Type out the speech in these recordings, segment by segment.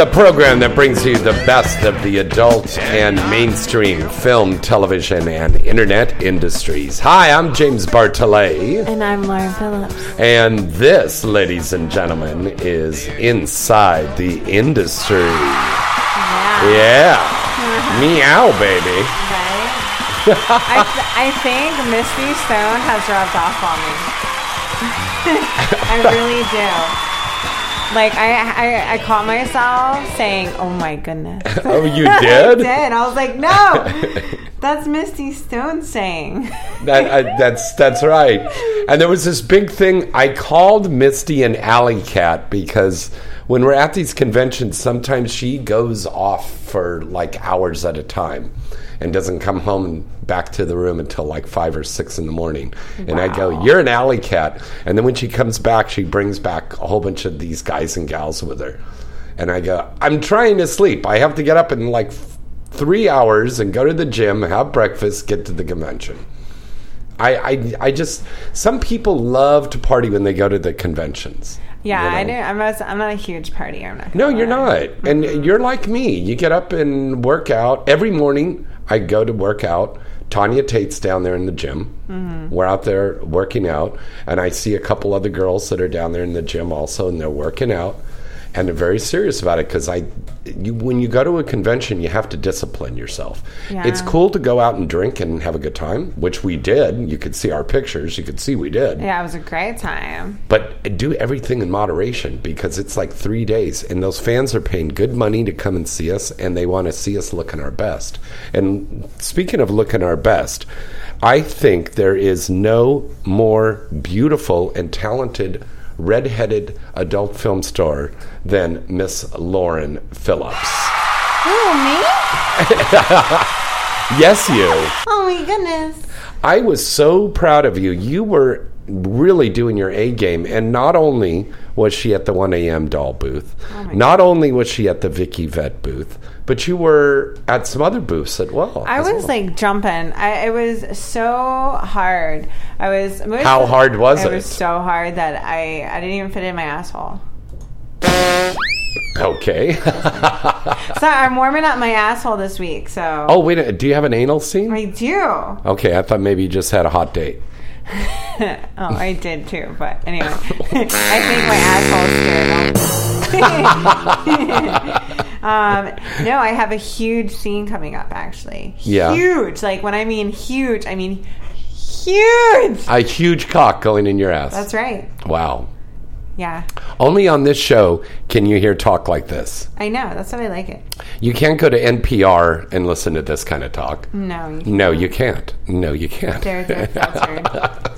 Looking It's so the program that brings you the best of the adult and mainstream film, television, and internet industries. Hi, I'm James Bartholet, And I'm Lauren Phillips. and this, ladies and gentlemen, is Inside the Industry. Yeah. Yeah. Meow, baby. Right? I, th- I think Misty Stone has rubbed off on me. I really do. Like I, I, I caught myself saying, "Oh my goodness." Oh, you did? I did? I was like, "No, that's Misty Stone saying." That, I, that's that's right. And there was this big thing. I called Misty an alley cat because when we're at these conventions, sometimes she goes off for like hours at a time and doesn't come home and back to the room until like five or six in the morning. And I go, "You're an alley cat." And then when she comes back, she brings back a whole bunch of these guys and gals with her. And I go, "I'm trying to sleep. I have to get up in like." Three hours and go to the gym, have breakfast, get to the convention. I, I, I just some people love to party when they go to the conventions. Yeah, you know? I do. I'm not, I'm not a huge partier. I'm not. No, gonna you're lie. not, and you're like me. You get up and work out every morning. I go to work out. Tanya Tate's down there in the gym. Mm-hmm. We're out there working out, and I see a couple other girls that are down there in the gym also, and they're working out, and they're very serious about it because I, you, when you go to a convention, you have to discipline yourself. It's cool to go out and drink and have a good time, which we did. You could see our pictures. You could see we did. Yeah, it was a great time. But do everything in moderation because it's like three days, and those fans are paying good money to come and see us, and they want to see us looking our best. And speaking of looking our best, I think there is no more beautiful and talented redheaded adult film star than Miss Lauren Phillips. Oh me? Yes, you. Oh my goodness. I was so proud of you. You were really doing your A game. And not only was she at the 1 a.m. doll booth, oh not only was she at the Vicky Vette booth, but you were at some other booths as well. I as was well. like jumping. I, it was so hard. I was. How hard was It it? was so hard that I I didn't even fit in my asshole. okay. So I'm warming up my asshole this week. So oh, wait. Do you have an anal scene? I do. Okay, I thought maybe you just had a hot date. oh, I did too. But anyway, I think my asshole's scared. um, no, I have a huge scene coming up. Actually, Yeah. huge. Like when I mean huge, I mean huge. A huge cock going in your ass. That's right. Wow. Yeah, Only on this show can you hear talk like this. I know. That's what I like it. You can't go to NPR and listen to this kind of talk. No, you No, you can't. No, you can't. They're, they're filtered.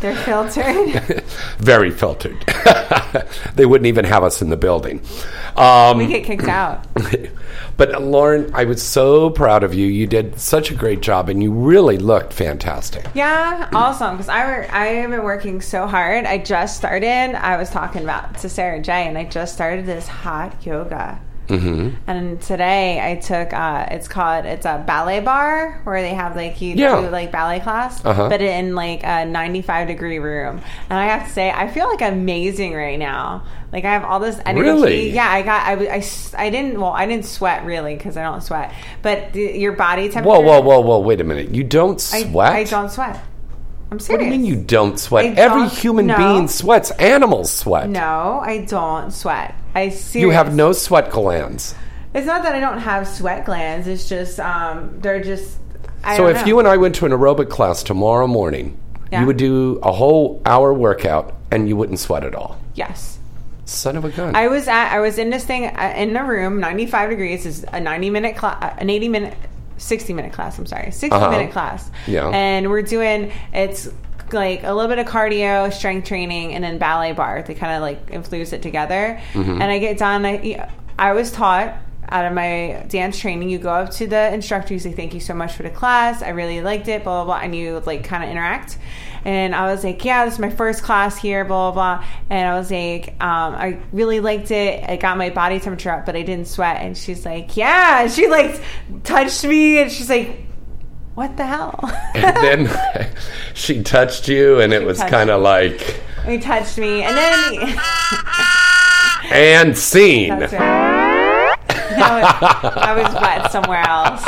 They're filtered. Very filtered. they wouldn't even have us in the building. Um, we get kicked out. but Lauren, I was so proud of you. You did such a great job, and you really looked fantastic. Yeah, awesome. Because I were, I have been working so hard. I just started. I was talking about to Sara Jay, and I just started this hot yoga. Mm-hmm. And today I took uh, it's called it's a ballet bar where they have like you Yeah. do like ballet class, Uh-huh. but in like a 95 degree room. And I have to say I feel like amazing right now. Like I have all this energy. Really? Yeah, I got I I, I didn't well I didn't sweat really because I don't sweat, but the, your body temperature. Whoa, whoa, whoa, whoa! Wait a minute. You don't sweat? I don't sweat. I'm serious. What do you mean you don't sweat? I Every don't- human no. being sweats. Animals sweat. No, I don't sweat. I serious. You have no sweat glands. It's not that I don't have sweat glands. It's just um, they're just. I So if know. you and I went to an aerobic class tomorrow morning, Yeah. you would do a whole hour workout and you wouldn't sweat at all. yes. Son of a gun. I was at I was in this thing uh, in a room, 95 degrees is a 90 minute class, an 80 minute, 60 minute class. I'm sorry, 60 Uh-huh. minute class. Yeah. and we're doing it's like a little bit of cardio, strength training, and then ballet bar. They kind of like infuse it together. Mm-hmm. And I get done. I I was taught. Out of my dance training, you go up to the instructor, you say, Thank you so much for the class. I really liked it, blah, blah, blah. And you like kind of interact. And I was like, Yeah, this is my first class here, blah, blah, blah. And I was like, um, I really liked it. I got my body temperature up, but I didn't sweat. And she's like, Yeah. And she like touched me and she's like, What the hell? and then she touched you and it was kind of like, he touched me. And then and scene. That's right. I was, I was wet somewhere else.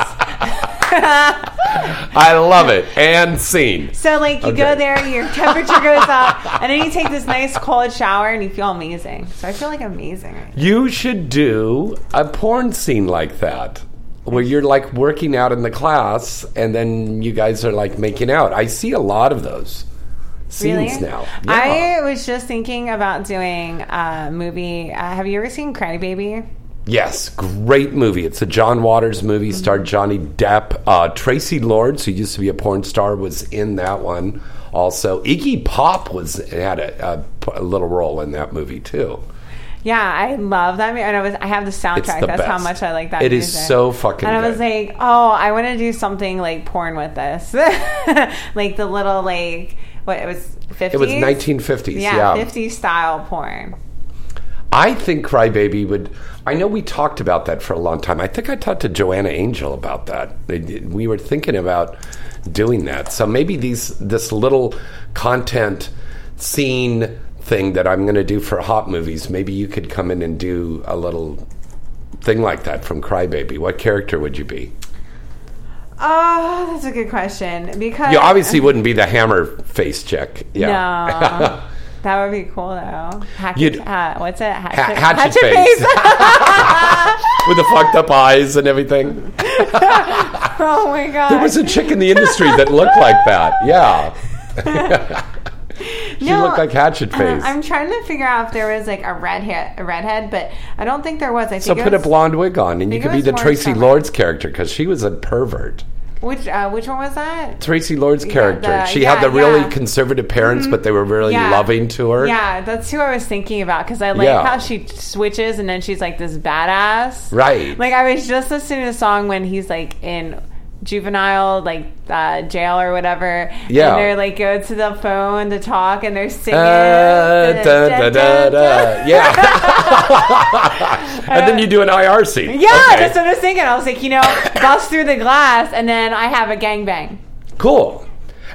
I love it. And scene. So like you Okay. go there, your temperature goes up, and then you take this nice cold shower, and you feel amazing. So I feel like amazing. Right. You should do a porn scene like that. Where you're like working out in the class and then you guys are like making out. I see a lot of those scenes now. Yeah. I was just thinking about doing a movie. Uh, have you ever seen Crybaby? Yes, great movie. It's a John Waters movie. Mm-hmm. Starred Johnny Depp. Uh, Traci Lords, who used to be a porn star, was in that one. Also, Iggy Pop was had a, a, a little role in that movie too. Yeah, I love that. And I was, I have the soundtrack. the That's how much I like that. It is music. so fucking And I was good. like, oh, I want to do something like porn with this, like the little like what it was. 50s? It was 1950s. Yeah, Yeah, 50s style porn. I think Crybaby would. I know we talked about that for a long time. I think I talked to Joanna Angel about that. We were thinking about doing that. So maybe these this little content scene thing that I'm going to do for hot movies. Maybe you could come in and do a little thing like that from Crybaby. What character would you be? Oh, that's a good question because You obviously wouldn't be the hammer face chick. Yeah. no. That would be cool though. Hatchet, uh, what's it? Hatchet, Ha- hatchet face. With the fucked up eyes and everything. oh my god. There was a chick in the industry that looked like that. Yeah. She No, looked like Hatchet uh, Face. I'm trying to figure out if there was like a redhead, a redhead, but I don't think there was. I so think it put a blonde wig on, and you could be the Traci summer. Lords character because she was a pervert. Which uh, which one was that? Traci Lord's character. the- she had the really yeah. Mm-hmm. conservative parents, but they were really Yeah. loving to her. Yeah, that's who I was thinking about because I like Yeah. how she switches and then she's like this badass. Right. Like I was just listening to a song when he's like in juvenile like uh, jail or whatever. Yeah. And they're like go to the phone to talk and they're singing. Uh, da, da, da, da. Yeah. and then you do an IR scene. Yeah, Okay. that's what I was thinking. I was like, you know, bust through the glass and then I have a gangbang. Cool.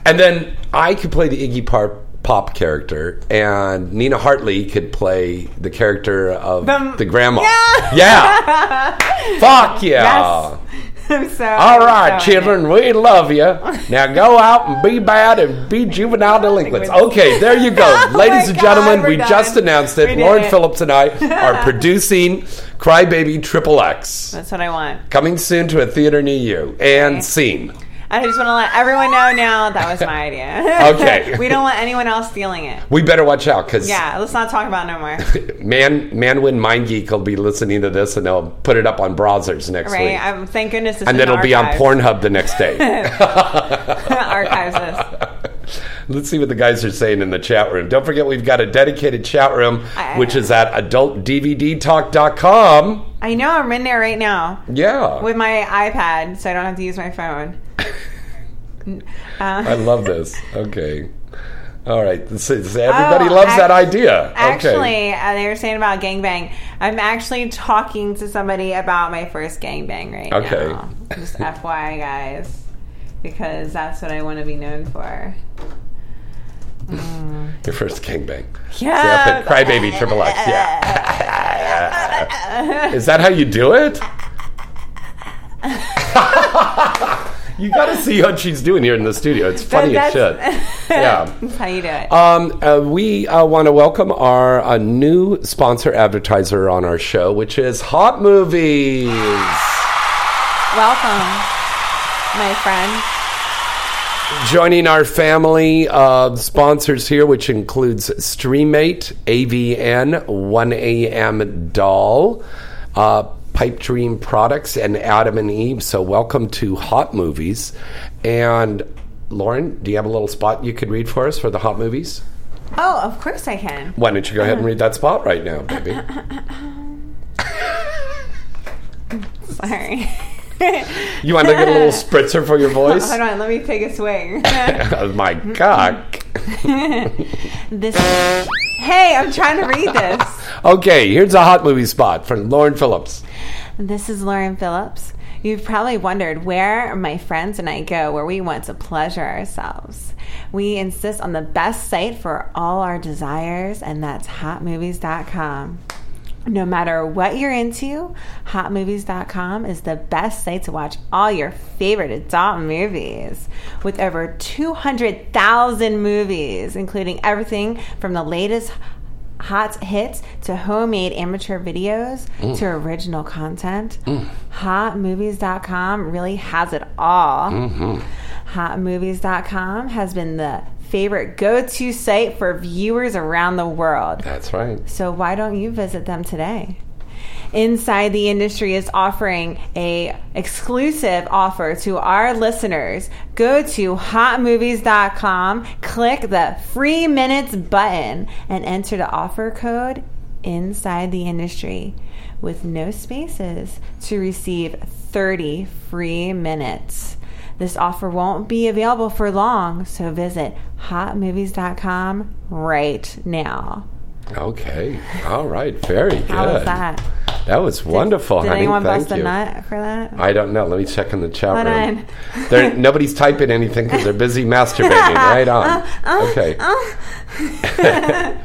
And then I could play the Iggy Pop, Pop character, and Nina Hartley could play the character of The- the, grandma. Yeah. Yeah. Fuck yeah. Yes. I'm so All right, so children, we love you. Now go out and be bad and be juvenile delinquents. Okay, there you go. Oh Ladies and God, gentlemen, we're done. just announced We it. Lauren it. Phillips and I are producing Crybaby Triple X. That's what I want. Coming soon to a theater near you. And Okay. scene. I just want to let everyone know now that was my idea. Okay. we don't want anyone else stealing it. We better watch out because Yeah, let's not talk about it no more. Man, Manwin Mind Geek will be listening to this and they'll put it up on Brazzers next Right? week. Um, thank goodness and then it'll be on. Pornhub the next day. archives this. Let's see what the guys are saying in the chat room. Don't forget, we've got a dedicated chat room, I- which is at adultdvdtalk.com. I know I'm in there right now Yeah. with my iPad, so I don't have to use my phone. I Uh, love this. Okay. All right. This is, everybody Oh, loves that idea. okay. Actually, uh, they were saying about gangbang. I'm actually talking to somebody about my first gangbang right Okay. now. Just FYI, guys, because that's what I want to be known for. Your first gangbang. Yeah. Crybaby Triple X. Yeah. is that how you do it? You got to see what she's doing here in the studio. It's funny as shit. Yeah. That's how you do it. Um, uh, we uh, want to welcome our uh, new sponsor advertiser on our show, which is Hot Movies. Welcome, my friend. Joining our family of sponsors here, which includes Streamate, AVN, 1AM Doll, uh, Pipe Dream Products, and Adam and Eve. So, welcome to Hot Movies. And Lauren, do you have a little spot you could read for us for the Hot Movies? Oh, of course I can. Why don't you go ahead and read that spot right now, baby? Sorry. You want to get a little spritzer for your voice? Hold on, let me take a swing. oh my God. this. Hey, I'm trying to read this. Okay, here's a hot movie spot from Lauren Phillips. This is Lauren Phillips. You've probably wondered where my friends and I go where we want to pleasure ourselves. We insist on the best site for all our desires, and that's hotmovies.com. No matter what you're into, hotmovies.com is the best site to watch all your favorite adult movies. With over 200,000 movies, including everything from the latest hot hits to homemade amateur videos mm. to original content. Mm. Hotmovies.com really has it all. Mm-hmm. Hotmovies.com has been the favorite go to site for viewers around the world. That's right. So why don't you visit them today? Inside the Industry is offering a exclusive offer to our listeners. Go to hotmovies.com, click the free minutes button and enter the offer code inside the industry with no spaces to receive 30 free minutes. This offer won't be available for long, so visit hotmovies.com right now. Okay. All right. Very good. How was that? That was wonderful, Did honey. anyone Thank bust a you. nut for that? I don't know. Let me check in the chat Hold room. There, nobody's typing anything because they're busy masturbating. right on. Uh, okay.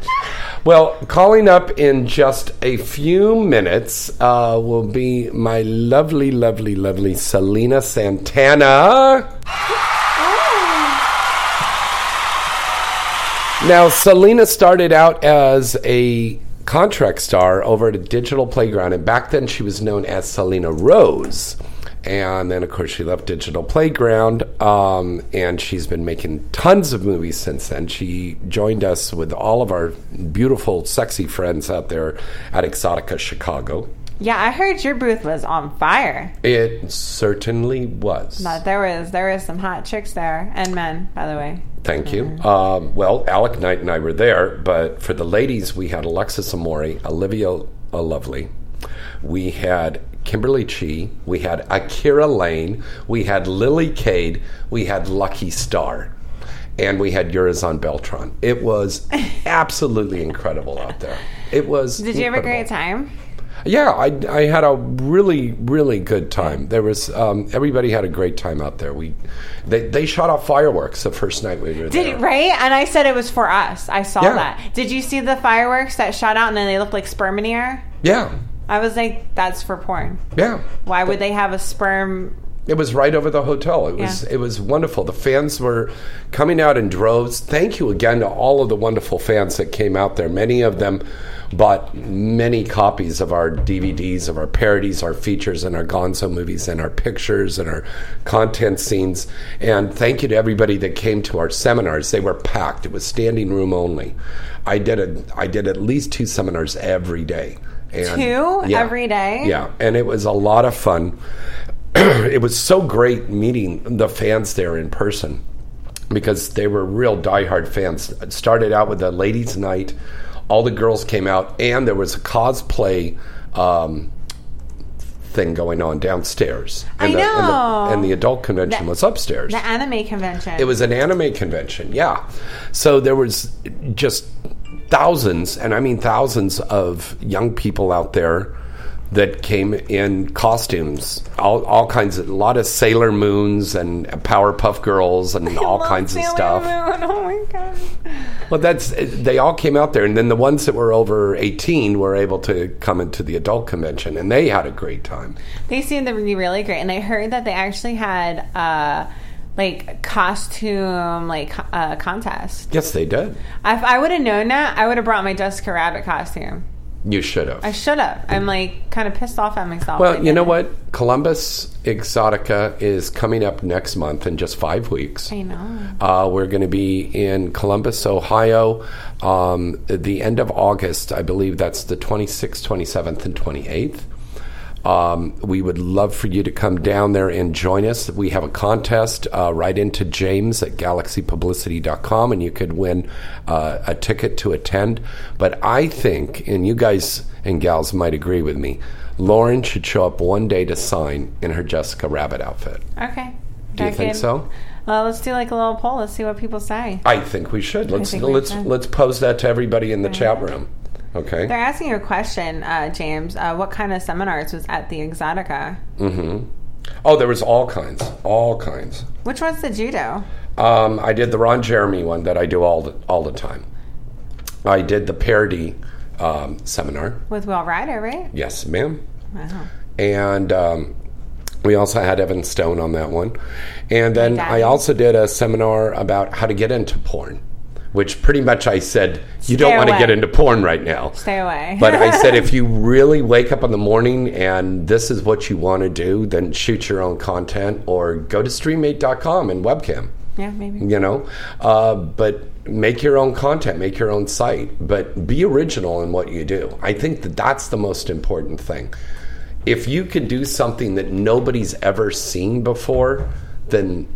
well, calling up in just a few minutes uh, will be my lovely, lovely, lovely Selena Santana. Now, Selena started out as a contract star over at a digital playground, and back then she was known as Selena Rose. And then, of course, she left Digital Playground, um, and she's been making tons of movies since then. She joined us with all of our beautiful, sexy friends out there at Exotica Chicago. Yeah, I heard your booth was on fire. It certainly was. But there was there was some hot chicks there and men, by the way. Thank you. Um, well, Alec Knight and I were there, but for the ladies, we had Alexis Amore, Olivia Lovely, we had Kimberly Chi, we had Akira Lane, we had Lily Cade, we had Lucky Star, and we had Yurizan Beltran. It was absolutely incredible out there. It was. Did you have a great time? Yeah, I, I had a really really good time. There was um, everybody had a great time out there. We they, they shot off fireworks the first night we were Did there. it right? And I said it was for us. I saw Yeah. that. Did you see the fireworks that shot out and then they looked like sperm in the air? Yeah, I was like, that's for porn. yeah. Why would they have a sperm? It was right over the hotel. It was Yeah. it was wonderful. The fans were coming out in droves. Thank you again to all of the wonderful fans that came out there. Many of them bought many copies of our DVDs, of our parodies, our features, and our Gonzo movies, and our pictures and our content scenes. And thank you to everybody that came to our seminars. They were packed. It was standing room only. I did a, I did at least two seminars every day. And Two every day? Yeah, and it was a lot of fun. it was so great meeting the fans there in person because they were real diehard fans. It started out with a ladies' night. All the girls came out, and there was a cosplay um, thing going on downstairs. I and the, And know. the, and the adult convention The- was upstairs. The anime convention. It was an anime convention, yeah. So there was just thousands, and I mean thousands of young people out there that came in costumes, all, all kinds of, a lot of Sailor Moons and Powerpuff Girls and all Love kinds of stuff. Moon. Oh my god. Well, that's they all came out there, and then the ones that were over eighteen were able to come into the adult convention, and they had a great time. They seemed to be really great, and I heard that they actually had uh, like costume like uh, contest. Yes, they did. If I would have known that, I would have brought my Jessica Rabbit costume. You should have. I should have. I'm like kind of pissed off at myself. Well, you know what? Columbus Exotica is coming up next month in just five weeks. I know. Uh, we're going to be in Columbus, Ohio, um, the end of August. I believe that's the 26th, 27th, and 28th. Um, we would love for you to come down there and join us. We have a contest. Uh, write into James at galaxypublicity.com and you could win uh, a ticket to attend. But I think, and you guys and gals might agree with me, Lauren should show up one day to sign in her Jessica Rabbit outfit. Okay. Do you I think so? Well, let's do like a little poll. Let's see what people say. I think we should. Let's think we let's should. let's pose that to everybody in the chat room. Okay. They're asking you a question, uh, James. Uh, what kind of seminars was at the Exotica? Oh, there was all kinds, all kinds. Which one's the judo? Um, I did the Ron Jeremy one that I do all the all the time. I did the parody um, seminar. With Will Ryder, right? Yes, ma'am. Wow. And um, we also had Evan Stone on that one. And then I also did a seminar about how to get into porn, which pretty much I said you don't want to away. get into porn right now. Stay away. But I said, if you really wake up in the morning and this is what you want to do, then shoot your own content or go to streamate.com and webcam. yeah, maybe. You know, uh, but make your own content, make your own site, but be original in what you do. I think that that's the most important thing. If you can do something that nobody's ever seen before, then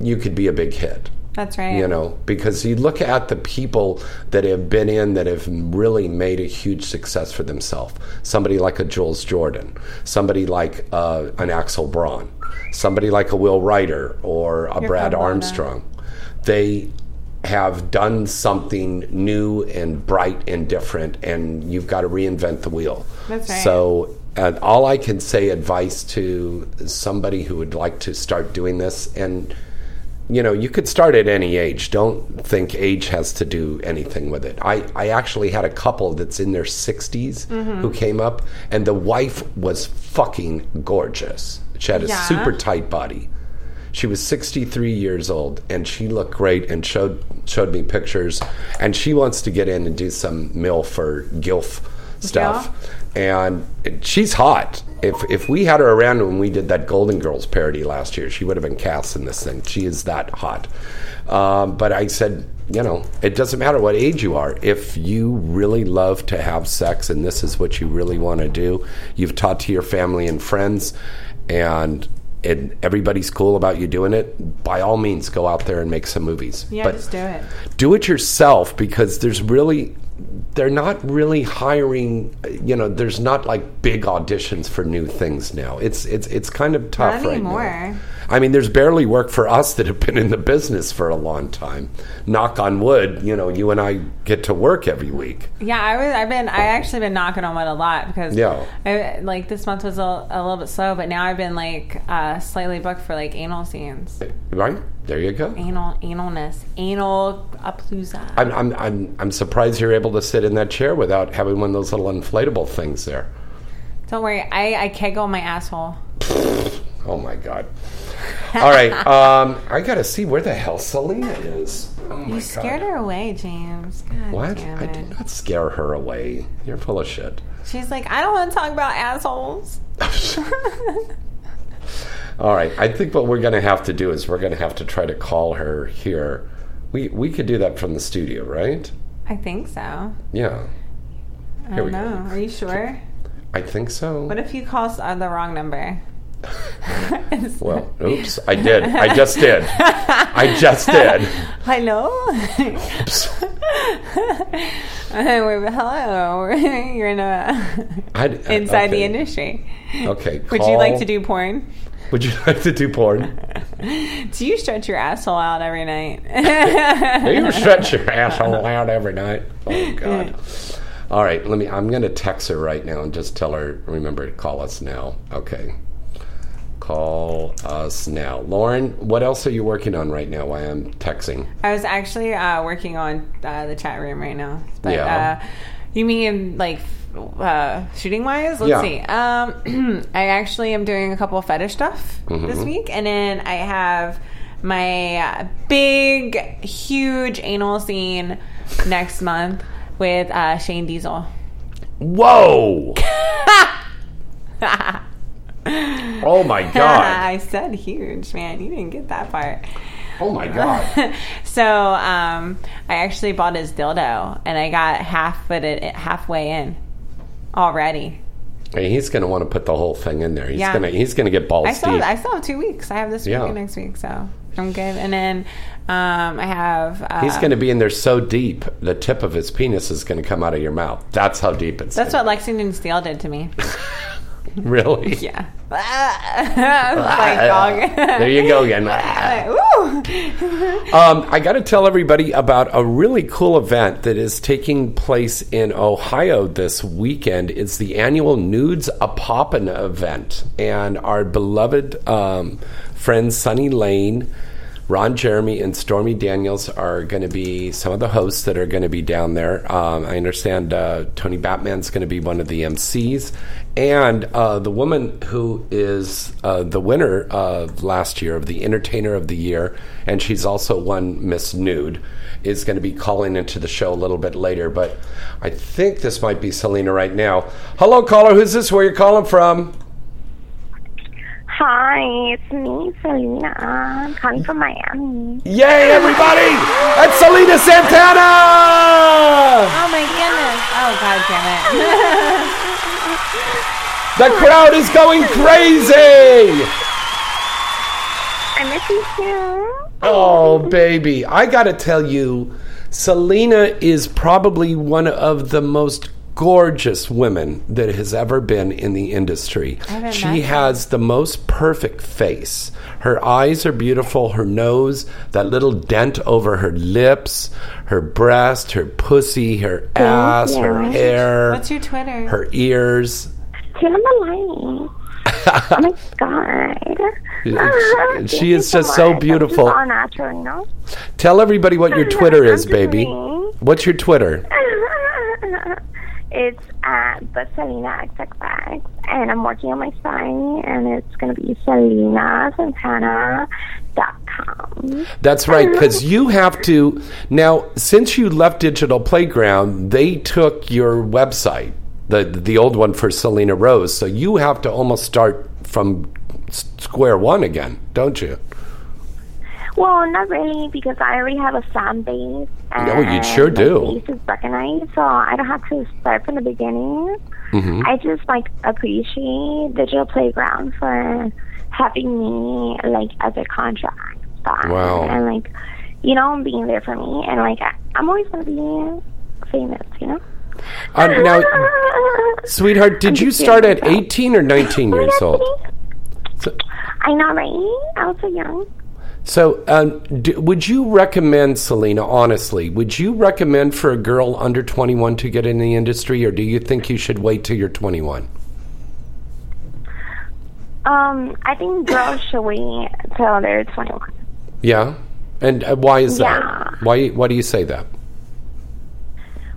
you could be a big hit That's right. you know because you look at the people that have been in that have really made a huge success for themselves somebody like a jules jordan somebody like uh, an axel braun somebody like a will ryder or a You're brad armstrong they have done something new and bright and different and you've got to reinvent the wheel That's right. so uh, all i can say advice to somebody who would like to start doing this and you know, you could start at any age. Don't think age has to do anything with it. I, I actually had a couple that's in their 60s Mm-hmm. who came up, and the wife was fucking gorgeous. She had a Yeah. super tight body. She was 63 years old, and she looked great and showed showed me pictures. And she wants to get in and do some MILF or GILF stuff. And it- she's hot. If if we had her around when we did that Golden Girls parody last year, she would have been cast in this thing. She is that hot. Um, but I said, you know, it doesn't matter what age you are. If you really love to have sex and this is what you really want to do, you've taught to your family and friends, and and everybody's cool about you doing it. By all means, go out there and make some movies. Yeah, but just do it. do it yourself because there's really they're not really hiring you know there's not like big auditions for new things now it's it's it's kind of tough Not right anymore. now i mean there's barely work for us that have been in the business for a long time knock on wood you know you and i get to work every week Yeah, I was. I've been. I actually been knocking on wood a lot because Yeah. I, like this month was a, a little bit slow, but now I've been like uh, slightly booked for like anal scenes, right there you go anal analness, anal apalooza. I'm, I'm, I'm, I'm surprised you're able to sit in that chair without having one of those little inflatable things there. Don't worry, I I kegel my asshole. Oh my god. All right, um, I gotta see where the hell Selena is. Oh You god. scared her away, James. God What? I did not scare her away. You're full of shit. She's like, I don't want to talk about assholes. All right, I think what we're gonna have to do is we're gonna have to try to call her here. We we could do that from the studio, right? I think so. Yeah, I Here we don't go. know. Are you sure? I think so. What if you call s- uh, the wrong number? Well, oops, I did. I just did. I just did. Hello. We're- Hello. You're in a I'd- inside the industry. Okay. Would you like to do porn? Would you like to do porn? Do you stretch your asshole out every night? Do you stretch your asshole out every night? Oh God. All right, let me. I'm going to text her right now and just tell her. Remember to call us now. Okay. Call us now, Lauren. What else are you working on right now? While I'm texting. I was actually uh, working on uh, the chat room right now. But, Yeah. Uh, you mean like uh, shooting wise? Let's Yeah. see. Um, I actually am doing a couple of fetish stuff Mm-hmm. this week, and then I have my big, huge anal scene next month with uh, Shane Diesel. Whoa! oh my god! I said huge, man. You didn't get that part. Oh my god! So um, I actually bought his dildo, and I got half but halfway in already. He's going to want to put the whole thing in there. He's Yeah. going to he's going to get balls I still deep. I still have two weeks. I have this week Yeah. and next week, so I'm good. And then um, I have uh, he's going to be in there so deep, the tip of his penis is going to come out of your mouth. That's how deep it's. that's what Lexington Steele did to me. Really? Yeah, like dog. there you go again. Um, I got to tell everybody about a really cool event that is taking place in Ohio this weekend. It's the annual Nudes a Poppin' event, and our beloved um, friend Sunny Lane. Ron Jeremy and Stormy Daniels are going to be some of the hosts that are going to be down there. Um, I understand uh, Tony Batman's going to be one of the MCs. And uh, the woman who is uh, the winner of last year of the Entertainer of the Year, and she's also won Miss Nude, is going to be calling into the show a little bit later. But I think this might be Selena right now. Hello, caller. Who's this? Where you calling from? Hi, it's me, Selena. I'm calling from Miami. Yay, everybody! That's Selena Santana! Oh my goodness! Oh god damn it! The crowd is going crazy! I miss you too. Oh, baby. I gotta tell you, Selena is probably one of the most gorgeous women that has ever been in the industry. She met has the most perfect face. Her eyes are beautiful, her nose, that little dent over her lips, her breast, her pussy, her ass, her hair, What's your Twitter? her ears. Turn on the light. oh my god. She- ah, she Thank is you just so much. beautiful. All natural, you know? Tell everybody what your Twitter is, baby. just What's your Twitter? it's at the Selena XXX, and I'm working on my site, and it's going to be selenasantana.com. That's right, because you have to now. Since you left Digital Playground, they took your website, the the old one for Selena Rose. So you have to almost start from square one again, don't you? Well, not really, because I already have a fan base. No, you and sure do. Face is recognized, so I don't have to start from the beginning. Mm-hmm. I just like appreciate Digital Playground for having me like as a contract star, Wow. and like you know being there for me, and like I, I'm always gonna be famous, you know. Uh, now, sweetheart, did I'm you start at so- eighteen or 19 years old? So, I know, right? I was so young. So um, d- would you recommend Selena? Honestly, would you recommend for a girl under twenty one to get in the industry, or do you think you should wait till you're twenty one? Um, I think girls should wait till they're 21. Yeah, and uh, why is Yeah. that? Why? Why do you say that?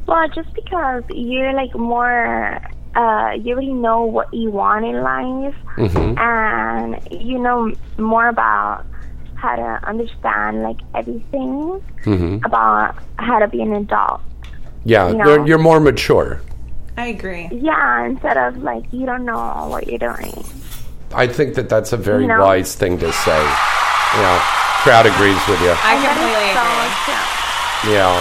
Well, just because you're like more, uh, you already know what you want in life, Mm-hmm. and you know more about how to understand like everything Mm-hmm. about how to be an adult. Yeah, You you're, know. you're more mature. I agree. Yeah, instead of like you don't know what you're doing. I think that that's a very You know? wise thing to say. Yeah, crowd agrees with you. I completely is so agree. Yeah,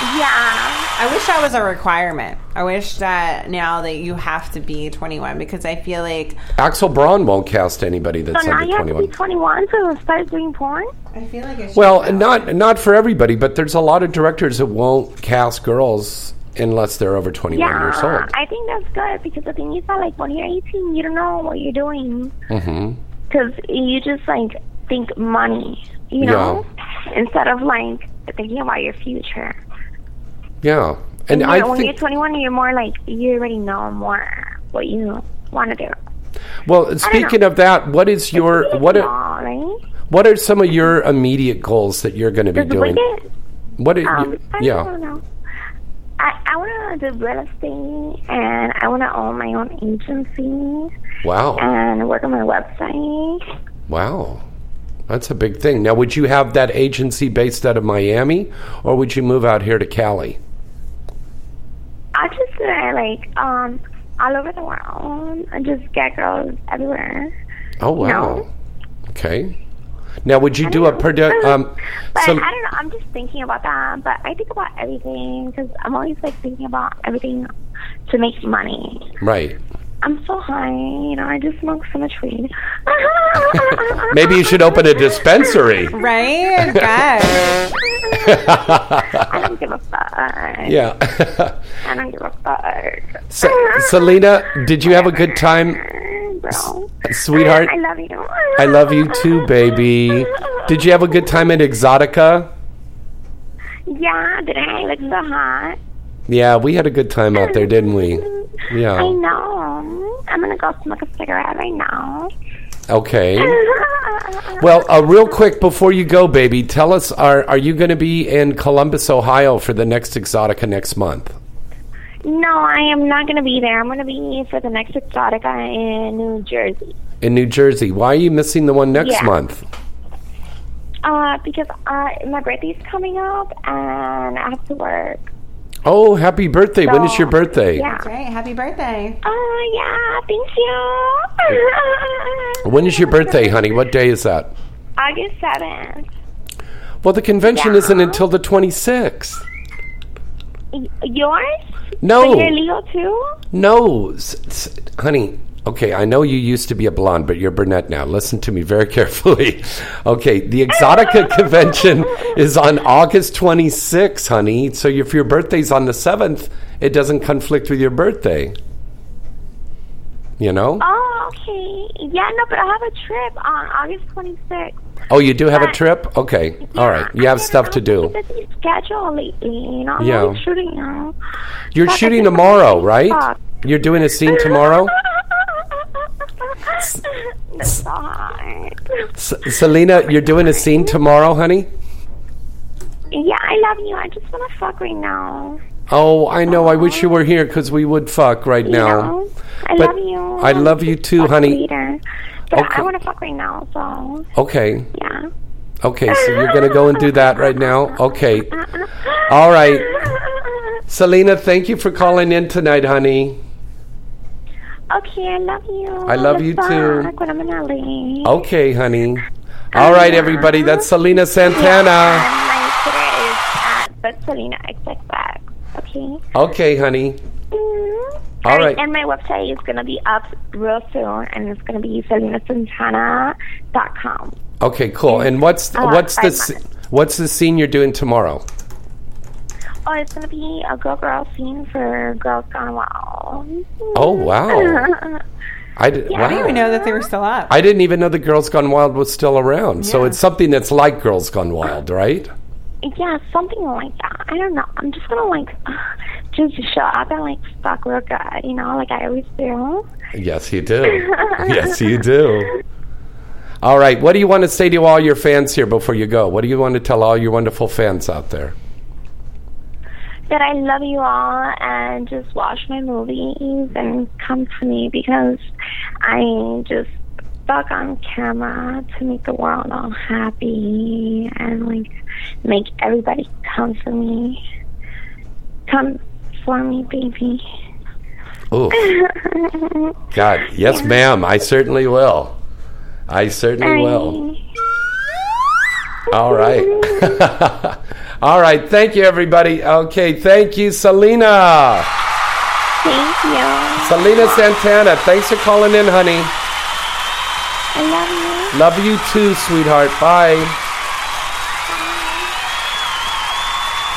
Yeah. I wish that was a requirement. I wish that now that you have to be 21 because I feel like Axel Braun won't cast anybody that's So now under you have to 21. be 21 to start doing porn? I feel like it should Well, go. not not for everybody, but there's a lot of directors that won't cast girls unless they're over 21 Yeah, years old. I think that's good because the thing is that like when you're 18, you don't know what you're doing mm-hmm. because you just like think money, you know, instead of like thinking about your future. Yeah, And you I know, when think- you're 21, you're more like you already know more what you want to do. Well, speaking of that, what is your It's what are, right? what are some of your immediate goals that you're going to be Does doing? it? What are Um, I yeah. don't know. I, I want to do real estate and I want to own my own agency Wow. and work on my website. Wow. That's a big thing. Now, would you have that agency based out of Miami or would you move out here to Cali? I just uh, like um all over the world and just get girls everywhere. Oh, wow. No. Okay. Now, would you do a produ- um But some I don't know. I'm just thinking about that. But I think about everything because I'm always like thinking about everything to make money. right. I'm so high, you know. I just smoke so much weed. Maybe you should open a dispensary. Right? Guys. I don't give a fuck. Yeah. I don't give a fuck. Se- Selena, did you have a good time, bro? sweetheart? I love you. I love you too, baby. Did you have a good time at Exotica? Yeah, did I look so hot? Yeah, we had a good time out there, didn't we? Yeah. I know. I'm gonna go smoke a cigarette right now. Okay. Well, uh, real quick before you go, baby, tell us are are you going to be in Columbus, Ohio for the next Exotica next month? No, I am not going to be there. I'm going to be for the next Exotica in New Jersey. In New Jersey. Why are you missing the one next Yeah. month? Uh, because uh, my birthday's coming up and I have to work. Oh, happy birthday. when is your birthday? Yeah. That's right. Happy birthday. Oh, yeah. Thank you. When is your birthday, honey? What day is that? August 7th. Well, the convention Yeah. isn't until the 26th. Y- yours? No. But you're Leo too? No, s- s- honey. Okay, I know you used to be a blonde, but you're brunette now. Listen to me very carefully. Okay, the Exotica convention is on August 26th, honey. So if your birthday's on the 7th, it doesn't conflict with your birthday. You know? Oh, okay. Yeah, no, but I have a trip on August 26th. Oh, you do have a trip? Okay. All right. You have stuff to do. I'm busy schedule lately. You know, I'm yeah. shooting now. You're shooting tomorrow, right? You're doing a scene tomorrow? That's. S- Selena, you're doing a scene tomorrow, honey? Yeah, I love you. I just want to fuck right now. Oh, I know. I wish you were here because we would fuck right You now. know? I But love you. I love you too, Fuck honey. Later. But Okay. I want to fuck right now, so Okay. yeah. Okay, so you're going to go and do that right now? Okay. All right. Selena, thank you for calling in tonight, honey. Okay, I love you. I love you too. fuck When I'm in LA. Okay, honey. All right, everybody. That's Selena Santana. And my Twitter is at but Selena XXX. Okay. Okay, honey. Mm. All And- right. And my website is gonna be up real soon, and it's gonna be selenasantana.com. Okay, cool. And what's Uh, what's the months. what's the scene you're doing tomorrow? Oh, it's gonna be a girl girl scene for Girls Gone Wild. Oh, wow. I did, Yeah. wow. I didn't even know that they were still up. I didn't even know the Girls Gone Wild was still around. So it's something that's like Girls Gone Wild, right? Yeah, something like that. I don't know. I'm just gonna like just show up and like fuck real good, you know, like I always do. Yes, you do. yes, you do. All right. What do you want to say to all your fans here before you go? What do you want to tell all your wonderful fans out there? That I love you all and just watch my movies and come to me because I just fuck on camera to make the world all happy and like make everybody come for me. Come for me, baby. Oh, God. Yes, ma'am. I certainly will. I certainly will. All right. All right. Thank you, everybody. Okay. Thank you, Selena. Thank you. Selena Santana. Thanks for calling in, honey. I love you. Love you too, sweetheart. Bye. Bye.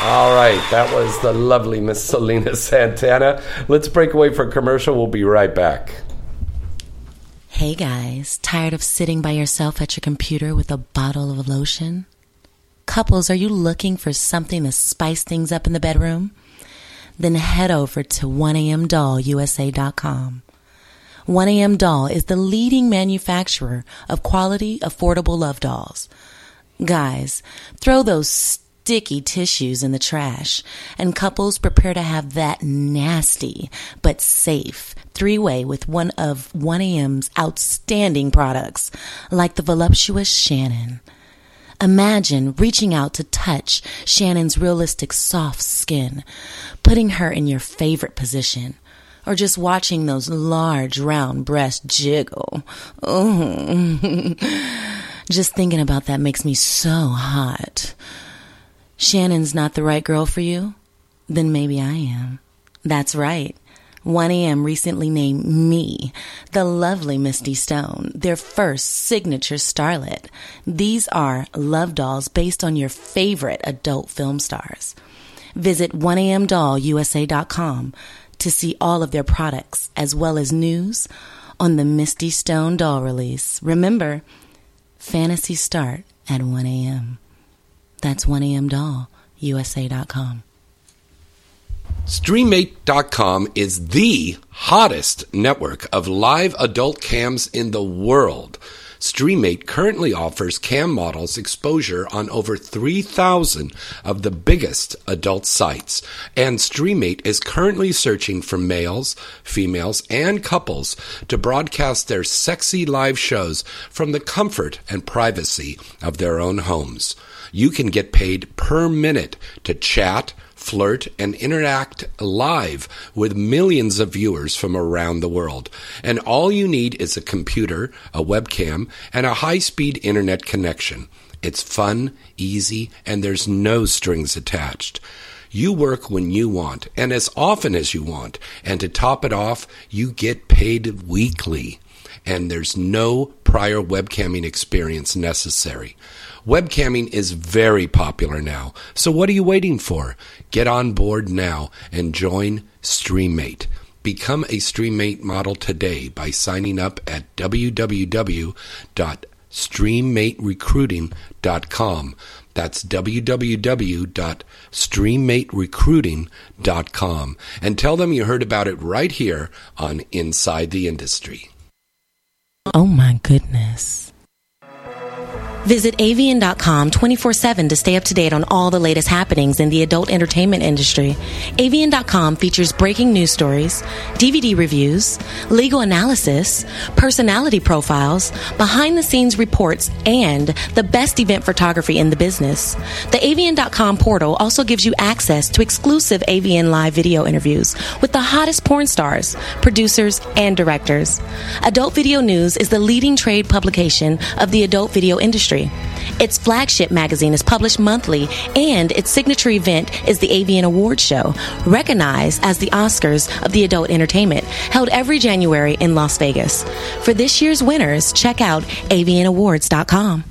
All right, that was the lovely Miss Selena Santana. Let's break away for a commercial. We'll be right back. Hey guys, tired of sitting by yourself at your computer with a bottle of lotion? Couples, are you looking for something to spice things up in the bedroom? then head over to 1amdollusa.com. 1AM Doll is the leading manufacturer of quality, affordable love dolls. Guys, throw those sticky tissues in the trash, and couples prepare to have that nasty but safe three way with one of 1AM's outstanding products, like the voluptuous Shannon. Imagine reaching out to touch Shannon's realistic soft skin, putting her in your favorite position, or just watching those large round breasts jiggle. Oh. just thinking about that makes me so hot. Shannon's not the right girl for you? Then maybe I am. That's right. 1AM recently named me the lovely Misty Stone, their first signature starlet. These are love dolls based on your favorite adult film stars. Visit 1amdollusa.com to see all of their products as well as news on the Misty Stone doll release. Remember, fantasies start at 1 a.m. That's 1amdollusa.com. Streamate.com is the hottest network of live adult cams in the world. Streamate currently offers cam models exposure on over 3,000 of the biggest adult sites. And Streamate is currently searching for males, females, and couples to broadcast their sexy live shows from the comfort and privacy of their own homes. You can get paid per minute to chat, flirt, and interact live with millions of viewers from around the world. And all you need is a computer, a webcam, and a high speed internet connection. It's fun, easy, and there's no strings attached. You work when you want and as often as you want. And to top it off, you get paid weekly. And there's no prior webcamming experience necessary. Webcamming is very popular now. So what are you waiting for? Get on board now and join Streamate. Become a Streamate model today by signing up at www.streamaterecruiting.com. That's www.streamaterecruiting.com. And tell them you heard about it right here on Inside the Industry. Oh my goodness. Visit avn.com 24 7 to stay up to date on all the latest happenings in the adult entertainment industry. AVN.com features breaking news stories, DVD reviews, legal analysis, personality profiles, behind the scenes reports, and the best event photography in the business. The avn.com portal also gives you access to exclusive AVN live video interviews with the hottest porn stars, producers, and directors. Adult Video News is the leading trade publication of the adult video industry. Its flagship magazine is published monthly, and its signature event is the AVN Awards Show, recognized as the Oscars of the adult entertainment, held every January in Las Vegas. For this year's winners, check out avnawards.com.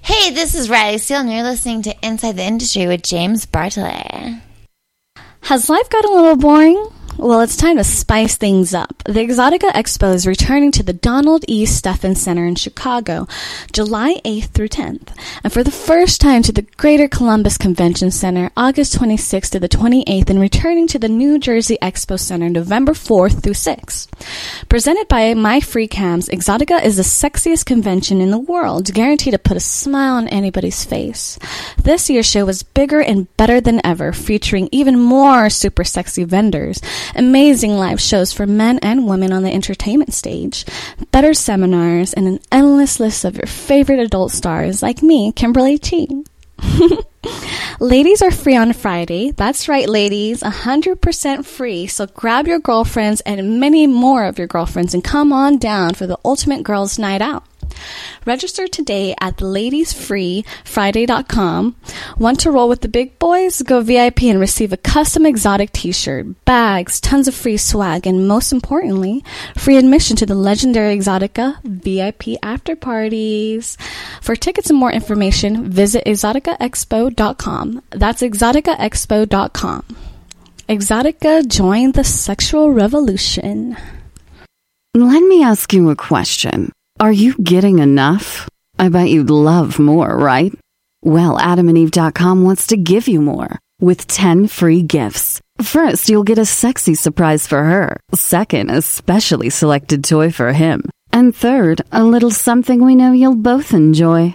Hey, this is Riley Steele, and you're listening to Inside the Industry with James Bartholet. Has life got a little boring? Well, it's time to spice things up. The Exotica Expo is returning to the Donald E. Stephens Center in Chicago, July 8th through 10th, and for the first time to the Greater Columbus Convention Center, August 26th to the 28th, and returning to the New Jersey Expo Center, November 4th through 6th. Presented by My Free Cams, Exotica is the sexiest convention in the world, guaranteed to put a smile on anybody's face. This year's show was bigger and better than ever, featuring even more super sexy vendors amazing live shows for men and women on the entertainment stage, better seminars, and an endless list of your favorite adult stars like me, Kimberly Chi. ladies are free on Friday. That's right, ladies, 100% free. So grab your girlfriends and many more of your girlfriends and come on down for the ultimate girls' night out. Register today at ladiesfreefriday.com. Want to roll with the big boys? Go VIP and receive a custom exotic t-shirt, bags, tons of free swag, and most importantly, free admission to the legendary Exotica VIP after parties. For tickets and more information, visit exoticaexpo.com. That's exoticaexpo.com. Exotica join the sexual revolution. Let me ask you a question. Are you getting enough? I bet you'd love more, right? Well, adamandeve.com wants to give you more with 10 free gifts. First, you'll get a sexy surprise for her. Second, a specially selected toy for him. And third, a little something we know you'll both enjoy.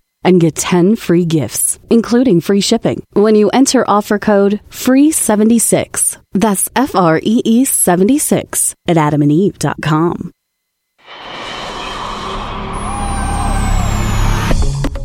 and get 10 free gifts, including free shipping, when you enter offer code FREE76. That's F R E E 76 at adamandeve.com.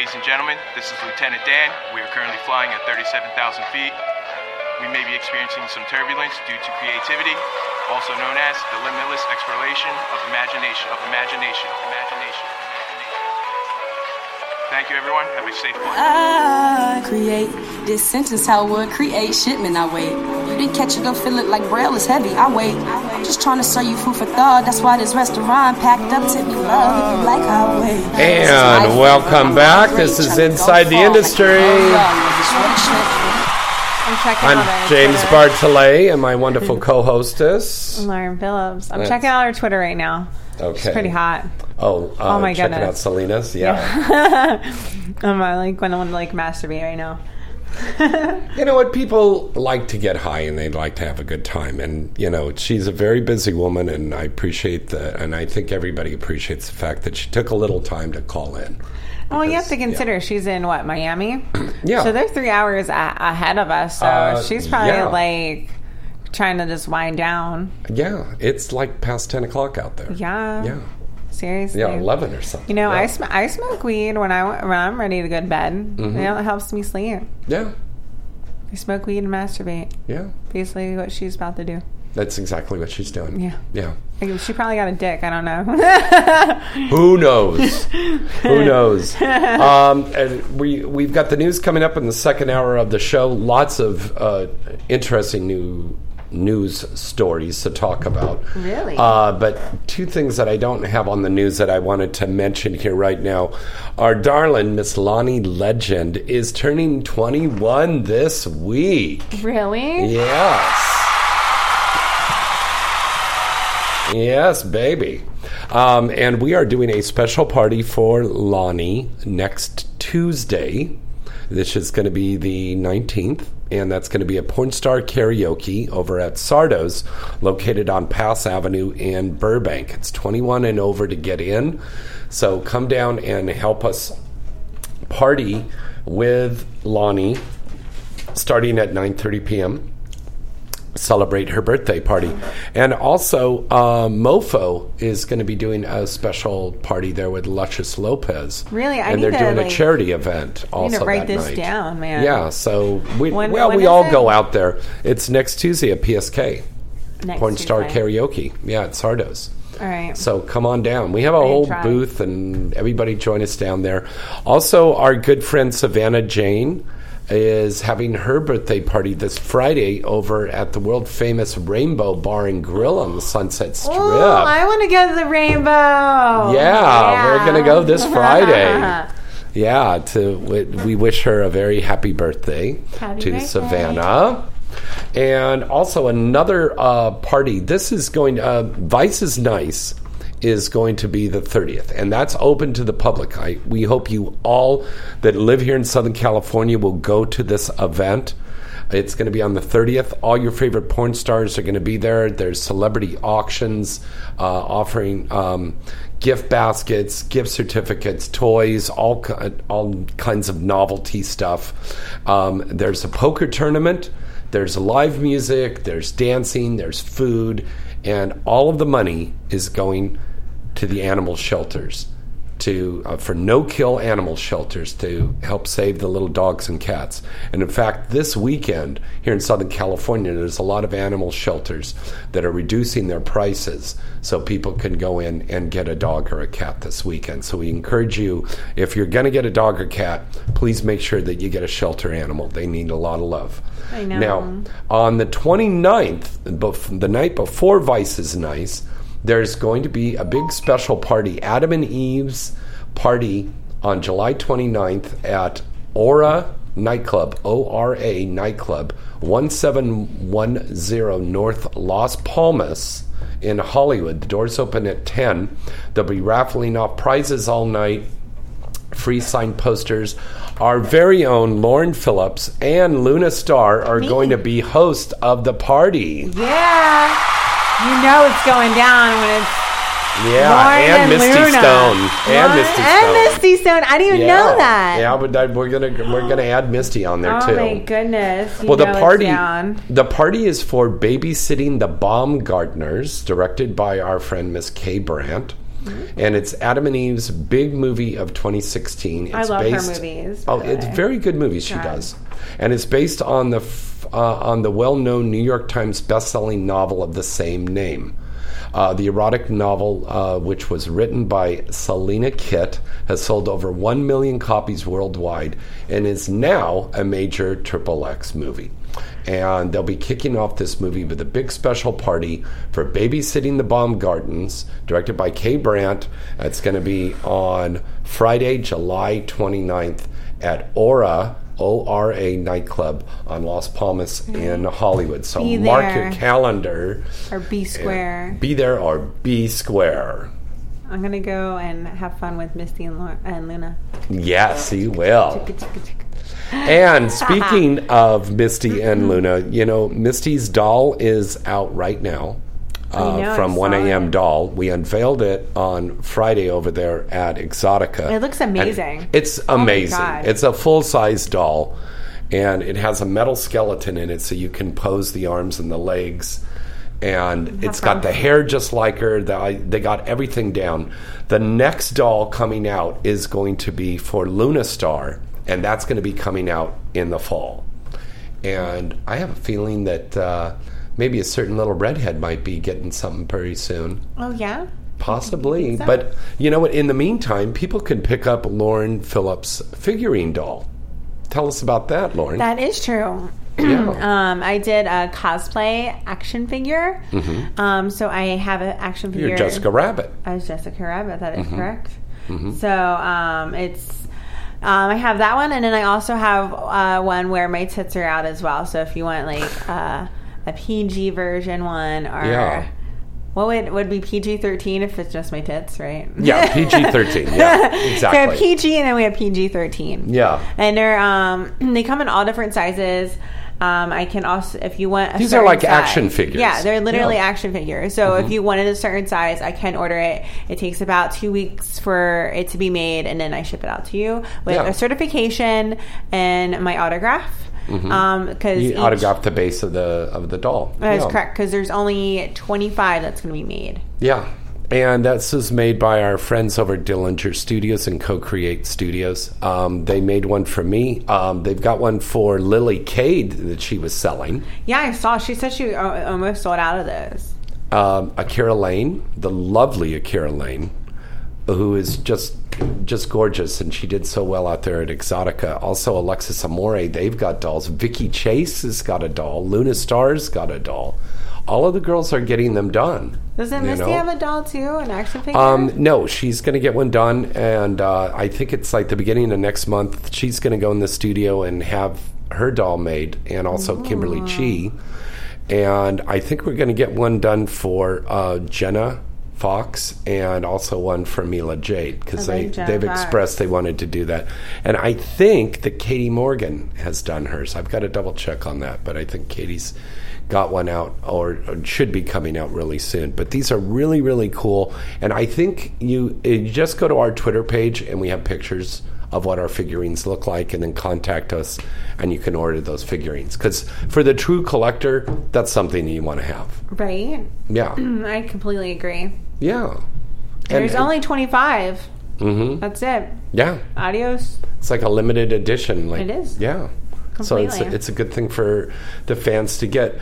Ladies and gentlemen. This is Lieutenant Dan. We are currently flying at 37,000 feet. We may be experiencing some turbulence due to creativity, also known as the limitless exploration of imagination, of imagination, of imagination. Thank you, everyone. Have a safe flight. I create this sentence how would create shipment. I wait. You didn't catch it, don't feel it like braille is heavy. I wait. I'm just trying to serve you food for thought. That's why this restaurant packed up to me love. If you like how I wait. And welcome back. This is Inside the Industry. I'm checking I'm James Twitter. Bartholet and my wonderful co-hostess. Lauren Phillips. I'm That's- checking out our Twitter right now. Okay. It's pretty hot. Oh, uh, Oh my checking goodness. out Selena's. Yeah. I'm uh, like when I want to like masturbate right now. you know what? People like to get high and they like to have a good time. And, you know, she's a very busy woman and I appreciate that. And I think everybody appreciates the fact that she took a little time to call in. Well, you have to Because- consider she's in what Miami. Yeah. So they're three hours a- ahead of us. So Uh, she's probably yeah. like trying to just wind down. Yeah. It's like past 10 o'clock out there. Yeah. Yeah. Seriously. Yeah, 11 or something. You know, I sm- I smoke weed when I when I'm ready to go to bed. Mhm. You know, it helps me sleep. Yeah. I smoke weed and masturbate. Yeah. Basically, what she's about to do. That's exactly what she's doing. Yeah. Yeah. She probably got a dick. I don't know. Who knows? Who knows? Um, and we we've got the news coming up in the second hour of the show. Lots of uh, interesting new news stories to talk about. Really? Uh, but two things that I don't have on the news that I wanted to mention here right now. Our darling Miss Lonnie Legend is turning 21 this week. really? Yes. Yes, baby. Um, and we are doing a special party for Lonnie next Tuesday. This is going to be the 19th, and that's going to be a porn star karaoke over at Sardo's, located on Pass Avenue in Burbank. It's 21 and over to get in. So come down and help us party with Lonnie starting at 9:30 p.m. Celebrate her birthday party, and also uh, Mofo is going to be doing a special party there with Luscious Lopez. Really? I and they're to, doing a charity event. I need Also to write that this night. down, man. Yeah, so we When- well when we all it? go out there. It's next Tuesday at PSK. Next Porn Star Karaoke. Yeah, at Sardos. All right. So come on down. We have a whole try. booth, and everybody join us down there. Also, our good friend Savannah Jane is having her birthday party this Friday over at the world famous Rainbow Bar and Grill on the Sunset Strip. Oh, I want to go to the rainbow. yeah, we're gonna go this Friday. Yeah, to we, we wish her a very happy birthday Happy to birthday. Savannah. And also another uh, party. This is going. Uh, Vice is nice. Is going to be the 30th, and that's open to the public. I, we hope you all that live here in Southern California will go to this event. It's going to be on the 30th. All your favorite porn stars are going to be there. There's celebrity auctions uh, offering um, gift baskets, gift certificates, toys, all all kinds of novelty stuff. Um, there's a poker tournament. There's live music. There's dancing. There's food, and all of the money is going to the animal shelters to uh, for no kill animal shelters to help save the little dogs and cats. And in fact, this weekend here in Southern California, there's a lot of animal shelters that are reducing their prices so people can go in and get a dog or a cat this weekend. So we encourage you, if you're going to get a dog or cat, please make sure that you get a shelter animal. They need a lot of love. I know. Now, on the 29th, bef- the night before Vice is Nice, there's going to be a big special party, Adam and Eve's party on July 29th at Aura Nightclub, O R A Nightclub, 1710 North Las Palmas in Hollywood. The doors open at 10. They'll be raffling off prizes all night free signed posters. Our very own Lauren Phillips and Luna Star are going to be hosts of the party. Yeah. You know it's going down when it's Yeah, Lauren and, and Misty Luna. Stone. And Lauren- Misty and Stone. Misty Stone. I didn't even yeah. know that. Yeah, but I- we're gonna we're gonna add Misty on there oh too. Oh my goodness. You well, the party the party is for babysitting the Baumgartners, directed by our friend Miss Kay Brandt. Mm-hmm. And it's Adam and Eve's big movie of 2016. It's I love her based, movies, by Oh, it's very good movies she God. does, and it's based on the uh, on the well-known New York Times best-selling novel of the same name. Uh, the erotic novel, uh, which was written by Selena Kitt, has sold over 1 million copies worldwide and is now a major Triple X movie. And they'll be kicking off this movie with a big special party for Babysitting the Baumgartners, directed by Kay Brandt. It's going to be on Friday, July 29th at Aura. O-R-A nightclub on Las Palmas in Hollywood. So Be mark there. your calendar. Or B Square. Be there or be square. I'm gonna go and have fun with Misty and, Laura, and Luna. Yes, you will. And speaking of Misty and Luna, you know, Misty's doll is out right now uh, from 1 a.m. Doll. We unveiled it on Friday over there at Exotica. It looks And amazing. it's Oh amazing. God. it's a full size doll, and it has a metal skeleton in it so you can pose the arms and the legs. And it's got the hair just like her. The, they got everything down. The next doll coming out is going to be for Luna Star, and that's going to be coming out in the fall. And I have a feeling that uh, maybe a certain little redhead might be getting something pretty soon. Oh yeah. Possibly. so? But you know what? In the meantime, people can pick up Lauren Phillips' figurine doll. Tell us about that, Lauren. That is true. Yeah. um, I did a cosplay action figure. Um, so I have an action figure. Mm-hmm. You're Jessica Rabbit. I was Jessica Rabbit. That is Mm-hmm. correct. So um, it's. Um, I have that one, and then I also have uh, one where my tits are out as well. So if you want like uh, a PG version one, or Yeah. what would would be PG thirteen if it's just my tits, right? Yeah, PG 13. Yeah, So exactly. PG, and then we have PG thirteen. Yeah. and they're um, they come in all different sizes. Um, I can also, if you want, a These are like size- action figures. Yeah, they're literally Yeah. Mm-hmm. action figures. So if you wanted a certain size, I can order it. It takes about two weeks for it to be made, and then I ship it out to you with Yeah. a certification and my autograph. Um, because You autograph the base of the of the doll. That is Yeah. correct. Because there's only 25 that's going to be made. Yeah. And this is made by our friends over at Dillinger Studios and Co Create Studios. Um, they made one for me. Um, they've got one for Lily Cade that she was selling. Yeah, I saw. She said she uh, almost sold out of those. Um, Akira Lane, the lovely Akira Lane, who is just just gorgeous, and she did so well out there at Exotica. Also, Alexis Amore, they've got dolls. Vicky Chase has got a doll. Luna Star's got a doll. all of the girls are getting them done. Doesn't Misty know? have a doll too, an action figure? Um, no, she's going to get one done, and uh, I think it's like the beginning of next month. She's going to go in the studio and have her doll made, and also Kimberly Chi. And I think we're going to get one done for uh, Jenna Fox and also one for Mila Jade because they, they have expressed they wanted to do that. And I think that Katie Morgan has done hers. I've got to double check on that, but I think Katie's got one out or, or should be coming out really soon. But these are really really cool, and I think you, you just go to our Twitter page and we have pictures of what our figurines look like, and then contact us, and you can order those figurines. Because for the true collector, that's something you want to have. right? Yeah, I completely agree. yeah. There's only 25. hmm That's it. Yeah, Adios. it's like a limited edition. Like It is. Yeah. Completely. So it's a, it's a good thing for the fans to get.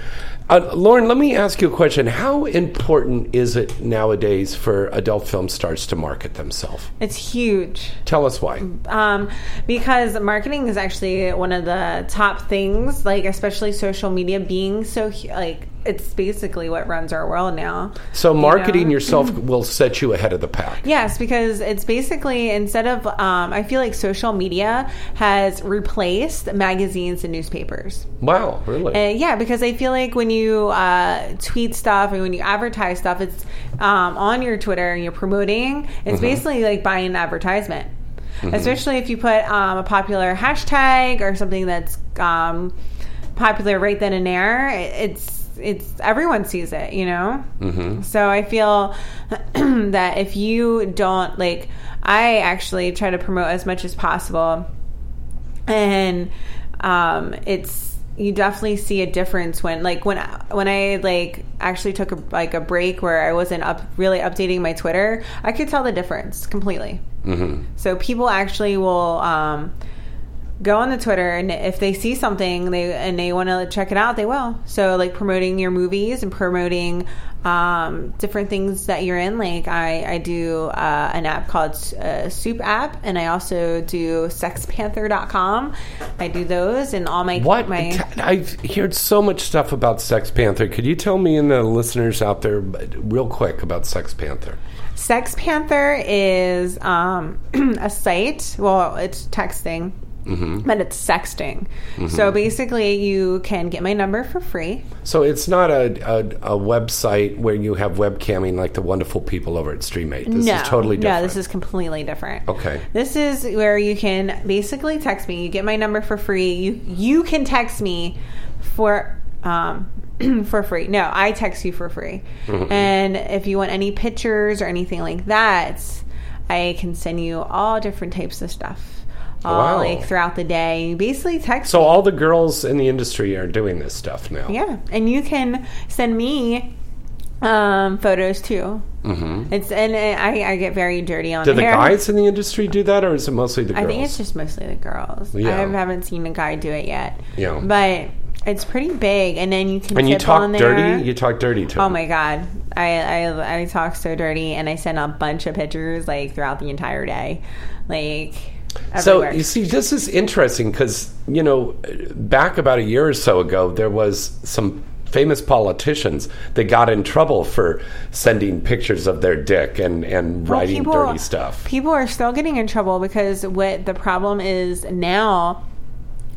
Uh, Lauren, let me ask you a question. How important is it nowadays for adult film stars to market themselves? It's huge. Tell us why. Um, because marketing is actually one of the top things, like especially social media being so like it's basically what runs our world now. So you marketing know? yourself will set you ahead of the pack. Yes, because it's basically instead of um, I feel like social media has replaced magazines and newspapers. Wow, really? Uh, yeah, because I feel like when you uh, tweet stuff and when you advertise stuff, it's um, on your Twitter and you're promoting. It's Mhm. basically like buying an advertisement, Mhm. especially if you put um, a popular hashtag or something that's um, popular right then and there. It's it's everyone sees it, you know. Mm-hmm. So I feel that if you don't like, I actually try to promote as much as possible, and um, it's you definitely see a difference when like when when I like actually took a, like a break where I wasn't up really updating my Twitter, I could tell the difference completely. Mm-hmm. So people actually will um, go on the Twitter, and if they see something they and they want to check it out, they will. So like promoting your movies and promoting um, different things that you're in. Like I, I do uh, an app called uh, Soup app, and I also do SexPanther.com. I do those and all my What? my. I've heard so much stuff about Sex Panther. Could you tell me and the listeners out there, real quick, about Sex Panther? Sex Panther is um, a site. Well, it's texting, Mm-hmm. but it's sexting. Mhm. So basically, you can get my number for free. So it's not a, a, a website where you have webcamming like the wonderful people over at Streamate. This no, is totally different. No, this is completely different. Okay. This is where you can basically text me. You get my number for free. You you can text me for um for free. No, I text you for free. Mhm. And if you want any pictures or anything like that, I can send you all different types of stuff. All Wow. like throughout the day. Basically text So all the girls in the industry are doing this stuff now. Yeah, and you can send me um, photos too. Mm-hmm. It's and I, I get very dirty on Do the there. guys in the industry do that, or is it mostly the girls? I think it's just mostly the girls. Yeah. I haven't seen a guy do it yet. Yeah. but it's pretty big, and then you can and you talk dirty. You talk dirty to Oh my god, I, I I talk so dirty, and I send a bunch of pictures like throughout the entire day, like So you see, this is interesting because you know, back about a year or so ago, there was some famous politicians that got in trouble for sending pictures of their dick and and Well, writing people- dirty stuff. people are still getting in trouble because what the problem is now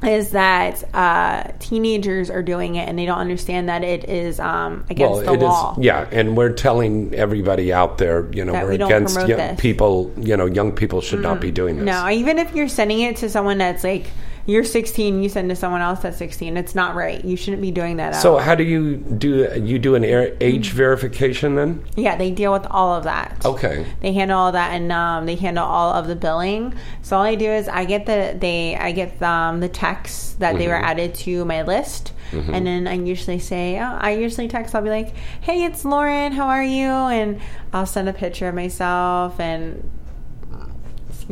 is that uh, teenagers are doing it and they don't understand that it is um, against the it is- law. yeah, and we're telling everybody out there, you know, That we're we against young this. people. You know, young people should not Mm. be doing this. No, even if you're sending it to someone that's like you're 16, you send to someone else that's 16. It's not right. You shouldn't be doing that. So how do you do? You do an age verification then? yeah, they deal with all of that. Okay. They handle all that, and um, they handle all of the billing. So all I do is I get the they I get um, the texts that they were Mhm. added to my list, Mhm. and then I usually say oh, I usually text. I'll be like, Hey, it's Lauren. How are you? And I'll send a picture of myself and.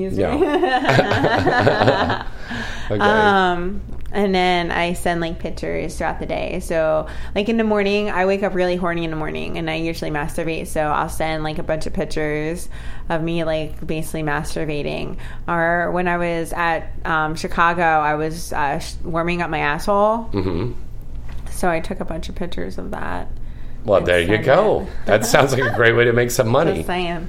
Excuse me. Yeah. Okay. Um, and then I send like pictures throughout the day. So, like in the morning, I wake up really horny in the morning and I usually masturbate. So, I'll send like a bunch of pictures of me like basically masturbating. Or when I was at um, Chicago, I was uh, sh- warming up my asshole. Mm-hmm. So, I took a bunch of pictures of that. Well, there you go. That sounds like a great way to make some money. Just saying.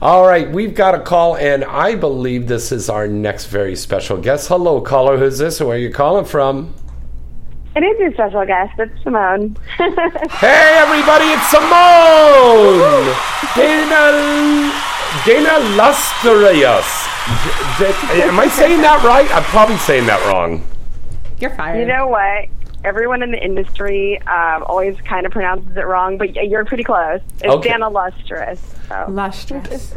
All right, we've got a call, and I believe this is our next very special guest. Hello, caller. Who's this? Where are you calling from? It is your special guest. It's Simone. Hey, everybody, it's Simone! Dana, Dana Lustrious. D- d- Am I saying that right? I'm probably saying that wrong. You're fired. You know what? Everyone in the industry um, always kind of pronounces it wrong, but you're pretty close. It's Okay. Dana Lustrous. So. Lustrous.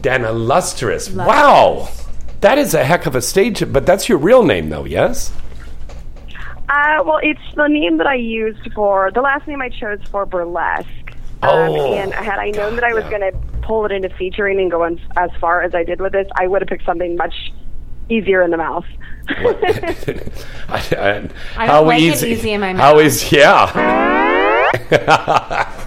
Dana Lustrous. Wow. That is a heck of a stage, but that's your real name, though, yes? Uh, well, it's the name that I used for the last name I chose for burlesque. Um, Oh, and had I known that I was going to pull it into featuring and go in, as far as I did with this, I would have picked something much easier in the mouth. I, I, I don't like it easy in my mouth. is yeah?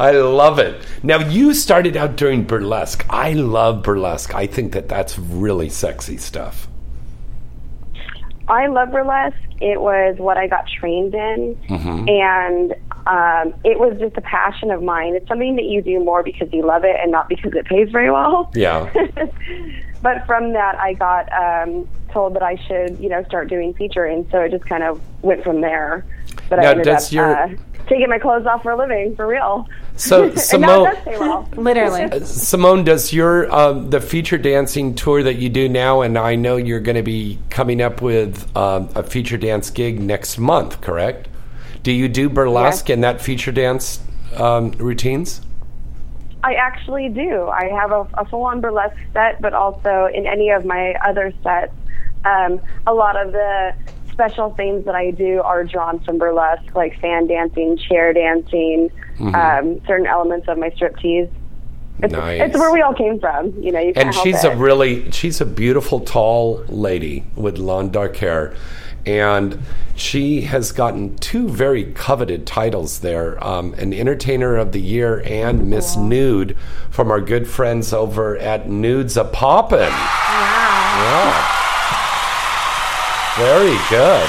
I love it. Now you started out doing burlesque. I love burlesque. I think that that's really sexy stuff. I love burlesque. It was what I got trained in, Mhm. and um, it was just a passion of mine. It's something that you do more because you love it and not because it pays very well. Yeah. but from that, I got um, told that I should, you know, start doing featuring. So it just kind of went from there. But Now, I ended does up your- uh, taking my clothes off for a living, for real. So, and now Simone- does pay well. Literally. Simone, does your um, the feature dancing tour that you do now, and I know you're going to be coming up with um, a feature dance gig next month, correct? Do you do burlesque and that feature dance um, routines? I actually do. I have a, a full-on burlesque set, but also in any of my other sets, um, a lot of the special things that I do are drawn from burlesque, like fan dancing, chair dancing, Mhm. um, certain elements of my striptease. It's, Nice. it's where we all came from, you know. You and she's a really she's a beautiful tall lady with long dark hair and she has gotten two very coveted titles there um, an entertainer of the year and miss nude from our good friends over at nudes a poppin. Wow. yeah. Very good.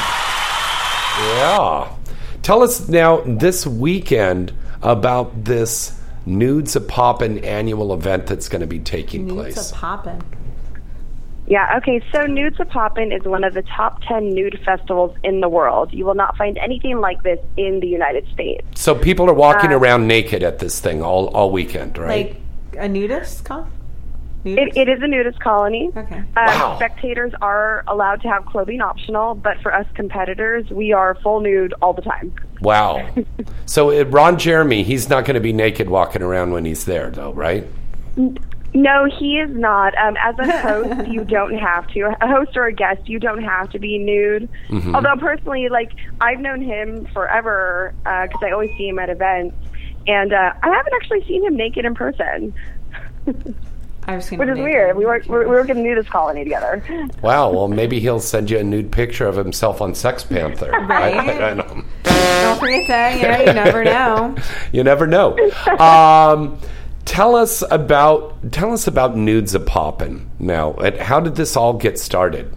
Yeah. Tell us now this weekend about this nudes a poppin annual event that's going to be taking place It's a poppin'. Yeah, okay, so Nudes a Poppin' is one of the top 10 nude festivals in the world. You will not find anything like this in the United States. So people are walking Uh, around naked at this thing all, all weekend, right? Like a nudist con? It, it is a nudist colony. Okay. Um, Wow. Spectators are allowed to have clothing optional, but for us competitors, we are full nude all the time. wow. so uh, Ron Jeremy, he's not going to be naked walking around when he's there, though, right? No, he is not. Um, as a host, you don't have to. A host or a guest, you don't have to be nude. Mhm. Although personally, like I've known him forever because I always see him at events, and uh, I haven't actually seen him naked in person, I've seen which him is naked. weird. We work we we work in the nudist colony together. Wow. Well, maybe he'll send you a nude picture of himself on Sex Panther. Right. I, I know. Don't forget to, you you never know. You never know. Um, tell us about tell us about nudes a poppin' now. And How did this all get started?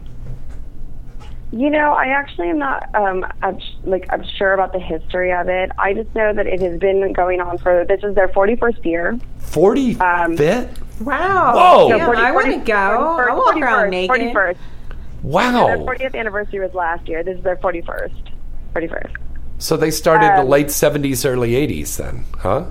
You know, I actually am not um I'm, like I'm sure about the history of it. I just know that it has been going on for this is their 41st year. Forty Um, fifth. Wow. Whoa. Damn, No, 40 I want to 40 go. I walk around 41st, naked. 41st. Wow. Their 40th anniversary was last year. This is their 41st. 41st. So they started the Um, late seventies, early eighties, then, huh?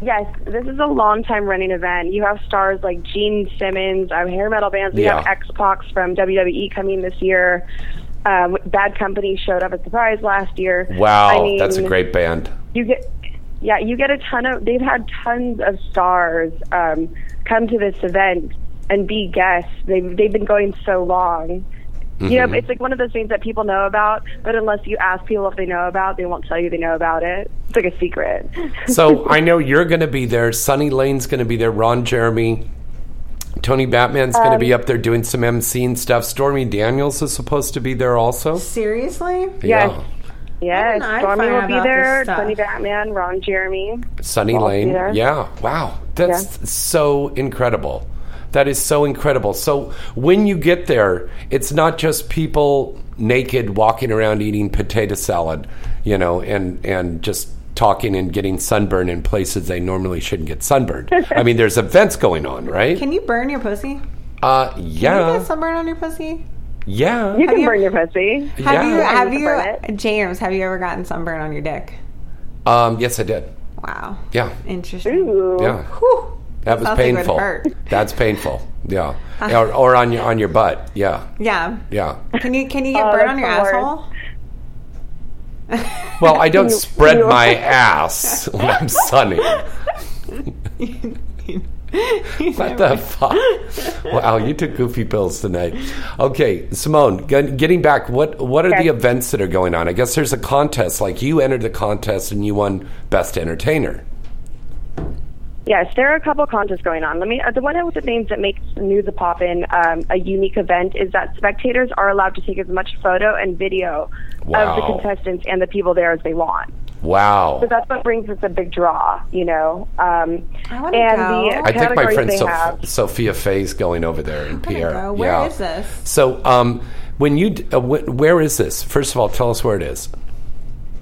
Yes, this is a long time running event. You have stars like Gene Simmons, um, hair metal bands. We have Yeah. X Pac from WWE coming this year. Um, Bad Company showed up at Surprise last year. Wow, I mean, that's a great band. You get, yeah, you get a ton of. They've had tons of stars um, come to this event and be guests. They've they've been going so long. You Mhm. know, it's like one of those things that people know about, but unless you ask people if they know about, they won't tell you they know about it. It's like a secret. So I know you're going to be there. Sunny Lane's going to be there. Ron Jeremy, Tony Batman's going to Um, be up there doing some MC and stuff. Stormy Daniels is supposed to be there also. Seriously? Yes. Yeah. Yes, I Stormy will be there. this stuff. Tony Batman, Ron Jeremy. Sunny will all be Lane. Yeah. Wow. That's so incredible. That is so incredible. So when you get there, it's not just people naked walking around eating potato salad, you know, and and just talking and getting sunburned in places they normally shouldn't get sunburned. I mean, there's events going on, right? Can you burn your pussy? Uh, Can you yeah, get sunburn on your pussy? yeah. You can you- burn your pussy. Have Yeah. you have you you James, have you ever gotten sunburn on your dick? Um, yes, I did. Wow. Yeah, Interesting. Ooh. yeah. Whew. That was Sounds like it would painful. hurt. That's painful. Yeah, or, or on your on your butt. Yeah, Yeah. yeah. Can you can you get Oh, burn on your the asshole? Well, I don't You- spread you- my ass when I'm sunning. What the fuck? Wow, you took goofy pills tonight. Okay, Simone, getting back, what what are the events that are going on? I guess there's a contest. Like you entered the contest and you won best entertainer. Yes, there are a couple contests going on. Let me. Uh, the one with the names that makes Nudes a Poppin um, a unique event is that spectators are allowed to take as much photo and video Wow. of the contestants and the people there as they want. Wow. So that's what brings us a big draw, you know. Um, I wanna and go. the I think my friend they Sof- have. Sophia Faye's going over there in Pierre. go. Where yeah. is this? So, um, when you d- uh, wh- where is this? First of all, tell us where it is.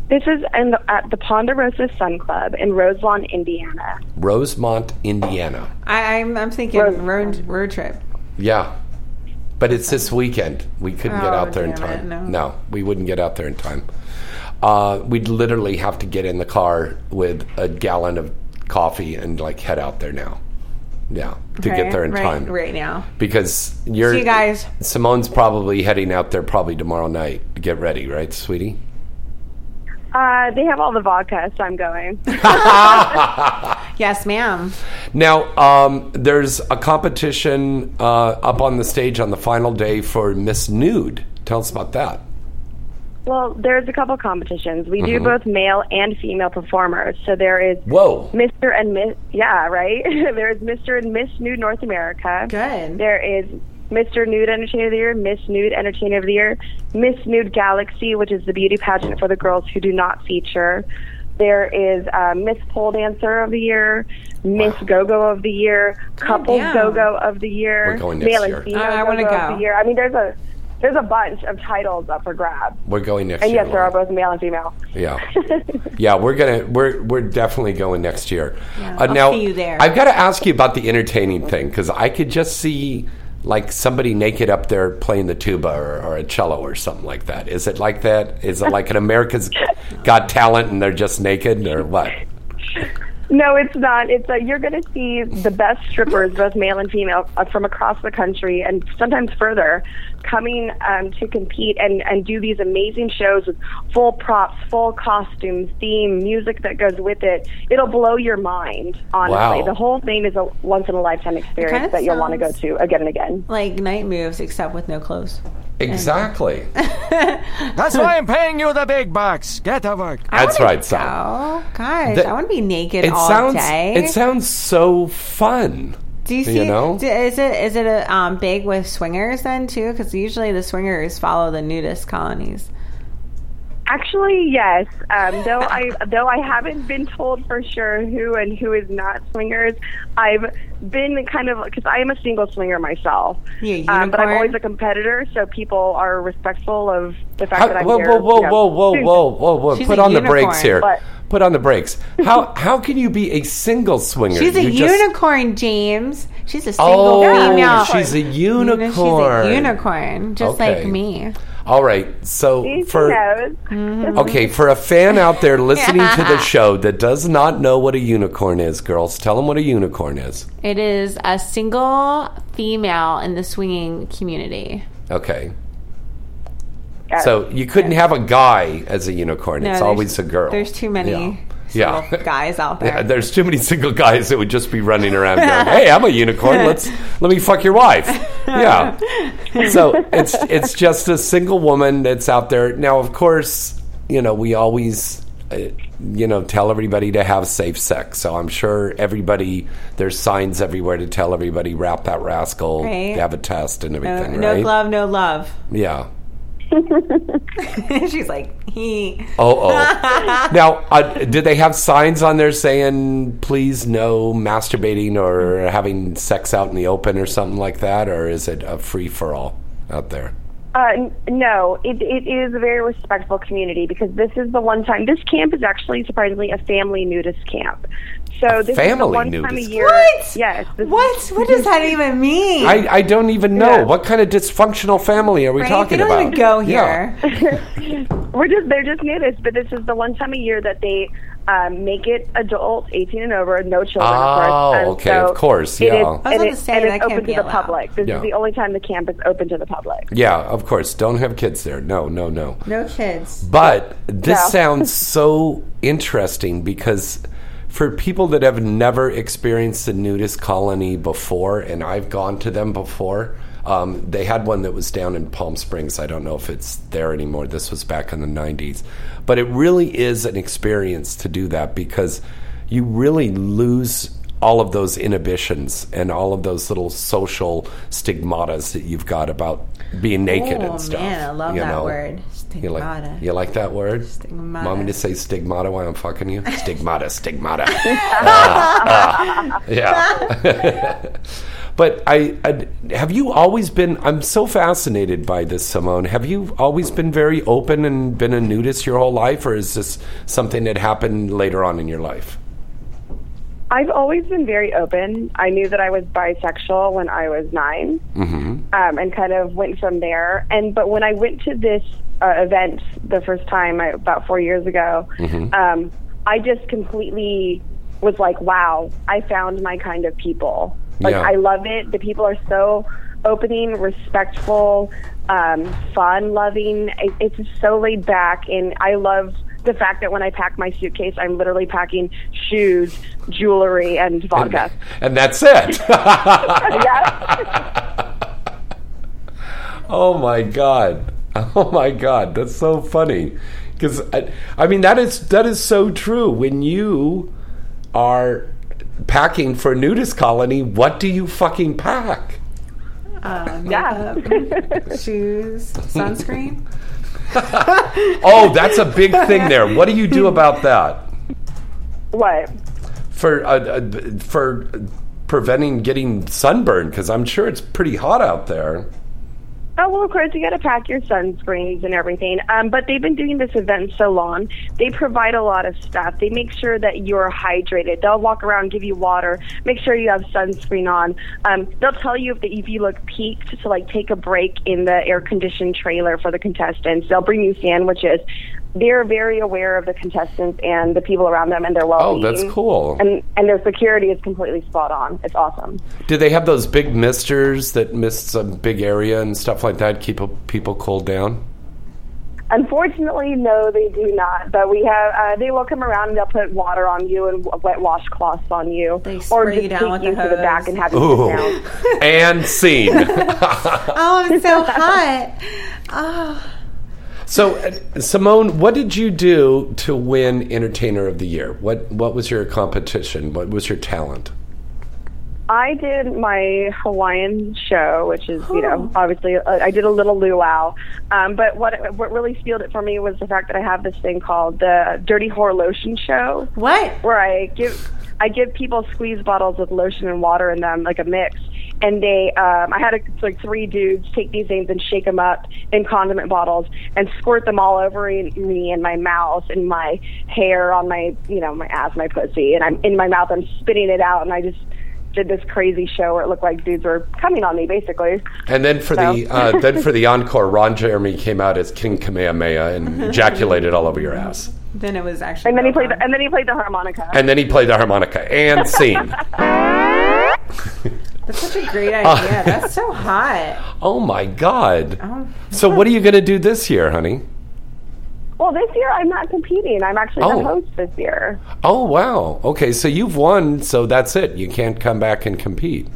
This is in the, at the Ponderosa Sun Club in Roselawn, Indiana. Rosemont, Indiana. I, I'm I'm thinking Road- road road trip. Yeah. But it's this weekend. We couldn't get Oh, out there in damn it, time. no. we wouldn't get out there in time. Uh, we'd literally have to get in the car with a gallon of coffee and like head out there now. Yeah, to Okay, get there in right, time. right now. Because you're See you guys. Simone's probably heading out there probably tomorrow night to get ready, right, sweetie? Uh, they have all the vodka, so I'm going. Yes, ma'am. Now, um, there's a competition uh, up on the stage on the final day for Miss Nude. Tell us about that. Well, there's a couple competitions. We Mm-hmm. do both male and female performers. So there is Whoa. Mr. and Miss. Yeah, right. there is Mr. and Miss Nude North America. Good. There is Mr. Nude Entertainer of the Year, Miss Nude Entertainer of the Year, Miss Nude Galaxy, which is the beauty pageant for the girls who do not feature. There is uh, Miss Pole Dancer of the Year, Miss Go-Go of the Year, Couples damn. Go-Go of the Year, We're going next Male year. and Female I wanna Go-Go of the Year. I mean, there's a there's a bunch of titles up for grabs. We're going next And year. And yes, there are both male and female. Yeah, yeah, we're gonna we're we're definitely going next year. Yeah, uh, I'll now, see you there. I've got to ask you about the entertaining thing because I could just see like somebody naked up there playing the tuba or, or a cello or something like that. Is it like that? Is it like an America's Got Talent and they're just naked or what? No, it's not. It's uh, you're going to see the best strippers, both male and female, uh, from across the country and sometimes further, coming um, to compete and and do these amazing shows with full props, full costumes, theme, music that goes with it. It'll blow your mind. Honestly, Wow. the whole thing is a once in a lifetime experience kinda that you'll want to go to again and again. Like night moves, except with no clothes. Exactly. That's why I'm paying you the big bucks. Get to work. That's right, Sal. Oh gosh, The- I want to be naked It all sounds day. it sounds so fun. Do you see? You know? do- is it is it a, um, big with swingers then too? Because usually the swingers follow the nudist colonies. Actually, yes. Um, though I though I haven't been told for sure who and who is not swingers, I've been kind of because I am a single swinger myself. You a Um, but I'm always a competitor, so people are respectful of the fact How, that I'm whoa, here. whoa, whoa, you know, whoa, whoa, soon. whoa, whoa, whoa! Put a on the brakes here. But- Put on the brakes. How how can you be a single swinger? She's a You just- unicorn, James. She's a single Oh, female. she's a unicorn. She's a unicorn, just Okay. like me. All right. So she for knows. Mm-hmm. okay, for a fan out there listening to the show that does not know what a unicorn is, girls, tell them what a unicorn is. It is a single female in the swinging community. Okay. So you couldn't have a guy as a unicorn. No, it's always a girl. There's too many Yeah. single Yeah. guys out there. Yeah, there's too many single guys that would just be running around going, "Hey, I'm a unicorn. Let's let me fuck your wife." Yeah. So it's it's just a single woman that's out there. Now, of course, you know we always, uh, you know, tell everybody to have safe sex. So I'm sure everybody there's signs everywhere to tell everybody wrap that rascal, Right. have a test and no, everything, no right? glove, no love. Yeah. She's like, he. Oh, oh. now, uh, did they have signs on there saying, please no masturbating or having sex out in the open or something like that? Or is it a free for all out there? Uh, n- no, it, it is a very respectful community because this is the one time. This camp is actually surprisingly a family nudist camp. So this is the family one time a nudist year. What? Yes. this- What? What does that even mean? I, I don't even know Yeah. what kind of dysfunctional family are we Right? talking They don't about? even go Yeah. here. We're just they're just nudists, but this is the one time a year that they um, make it adult, eighteen and over, no children. Oh, of course. Okay, so of course, it yeah. is- I was and gonna it- say, and it's open to the allowed. public. This Yeah. is the only time the camp is open to the public. Yeah, of course. Don't have kids there. No, no, no. No kids. But this No. sounds so interesting because for people that have never experienced the nudist colony before, and I've gone to them before, um, they had one that was down in Palm Springs. I don't know if it's there anymore. This was back in the 90s. But it really is an experience to do that because you really lose all of those inhibitions and all of those little social stigmatas that you've got about being naked Oh, and stuff. man, I love you that know? word. You like, you like that word? Stigmata. Want me to say stigmata while I'm fucking you? Stigmata, stigmata. Ah, ah, yeah. but I, I, have you always been? I'm so fascinated by this, Simone. Have you always been very open and been a nudist your whole life, or is this something that happened later on in your life? I've always been very open. I knew that I was bisexual when I was 9 Mm-hmm. um, and kind of went from there. And but when I went to this uh, event the first time, I, about four years ago, Mhm. um, I just completely was like, "Wow, I found my kind of people." Like Yeah. I love it. The people are so opening, respectful, um, fun, loving. It, it's just so laid back, and I love the fact that when I pack my suitcase, I'm literally packing shoes, jewelry, and vodka. And that's it. yeah. Oh my god! Oh my god! That's so funny because I, I mean that is that is so true. When you are packing for a nudist colony, what do you fucking pack? Uh, Yeah. shoes, sunscreen. Oh, that's a big thing there. What do you do about that What? for uh, uh, for preventing getting sunburned? Because I'm sure it's pretty hot out there. Oh well, of course you got to pack your sunscreens and everything. Um, but they've been doing this event so long. They provide a lot of stuff. They make sure that you're hydrated. They'll walk around, give you water, make sure you have sunscreen on. Um, they'll tell you if, the, if you look peaked to like take a break in the air conditioned trailer for the contestants. They'll bring you sandwiches. They're very aware of the contestants and the people around them and their well Oh, that's cool. And and their security is completely spot on. It's awesome. Do they have those big misters that mist a big area and stuff like that? Keep people cooled down. Unfortunately, no, they do not. But we have, uh, they will come around and they'll put water on you and wet washcloths on you, They or spray just you down take with you the to the back and have you Ooh, sit down. and scene. Oh, I'm so hot. Oh. So, uh, Simone, what did you do to win Entertainer of the Year? What What was your competition? What was your talent? I did my Hawaiian show, which is, you Oh. know, obviously uh, I did a little luau. Um, but what what really sealed it for me was the fact that I have this thing called the Dirty Whore Lotion Show. What? Where I give I give people squeeze bottles with lotion and water in them, like a mix. And they, um, I had a, like three dudes take these things and shake them up in condiment bottles and squirt them all over me and my mouth and my hair on my, you know, my ass, my pussy, and I'm in my mouth. I'm spitting it out, and I just did this crazy show where it looked like dudes were coming on me, basically. And then for the uh, then for the encore, Ron Jeremy came out as King Kamehameha and ejaculated all over your ass. Then it was actually. And then he played, the, and then he played the harmonica. And then he played the harmonica and scene. That's such a great uh, idea. That's so hot. Oh my God! Oh. So, what are you going to do this year, honey? Well, this year I'm not competing. I'm actually Oh. the host this year. Oh wow! Okay, so you've won, so that's it. You can't come back and compete.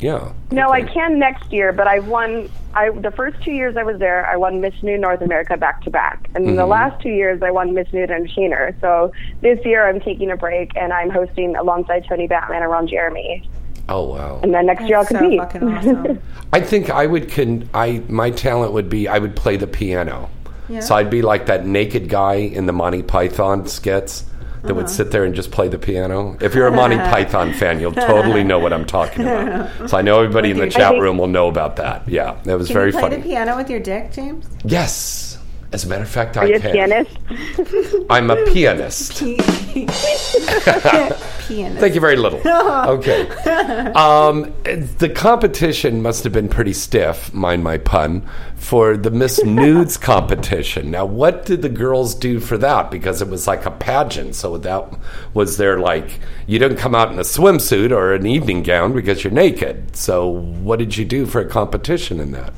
Yeah. No, I can next year, but I've won. I the first two years I was there, I won Miss Nude North America back to back, and the Mhm. last two years I won Miss New Nude Entertainer. So this year I'm taking a break and I'm hosting alongside Tony Batman and Ron Jeremy, Oh wow! and then next year I'll That's so compete. awesome. I think I would can I my talent would be I would play the piano. Yeah. So I'd be like that naked guy in the Monty Python skits. That would uh-huh. sit there and just play the piano. If you're a Monty Python fan, you'll totally know what I'm talking about. So I know everybody in the chat room will know about that. Yeah, that was very you play funny. the piano with your dick, James? yes. As a matter of fact, Are I you a pianist? I'm a pianist. Pianist. Thank you very little. Okay. Um, the competition must have been pretty stiff, mind my pun, for the Miss Nudes competition. Now, what did the girls do for that? Because it was like a pageant. So that was there like, you didn't come out in a swimsuit or an evening gown because you're naked. So what did you do for a competition in that?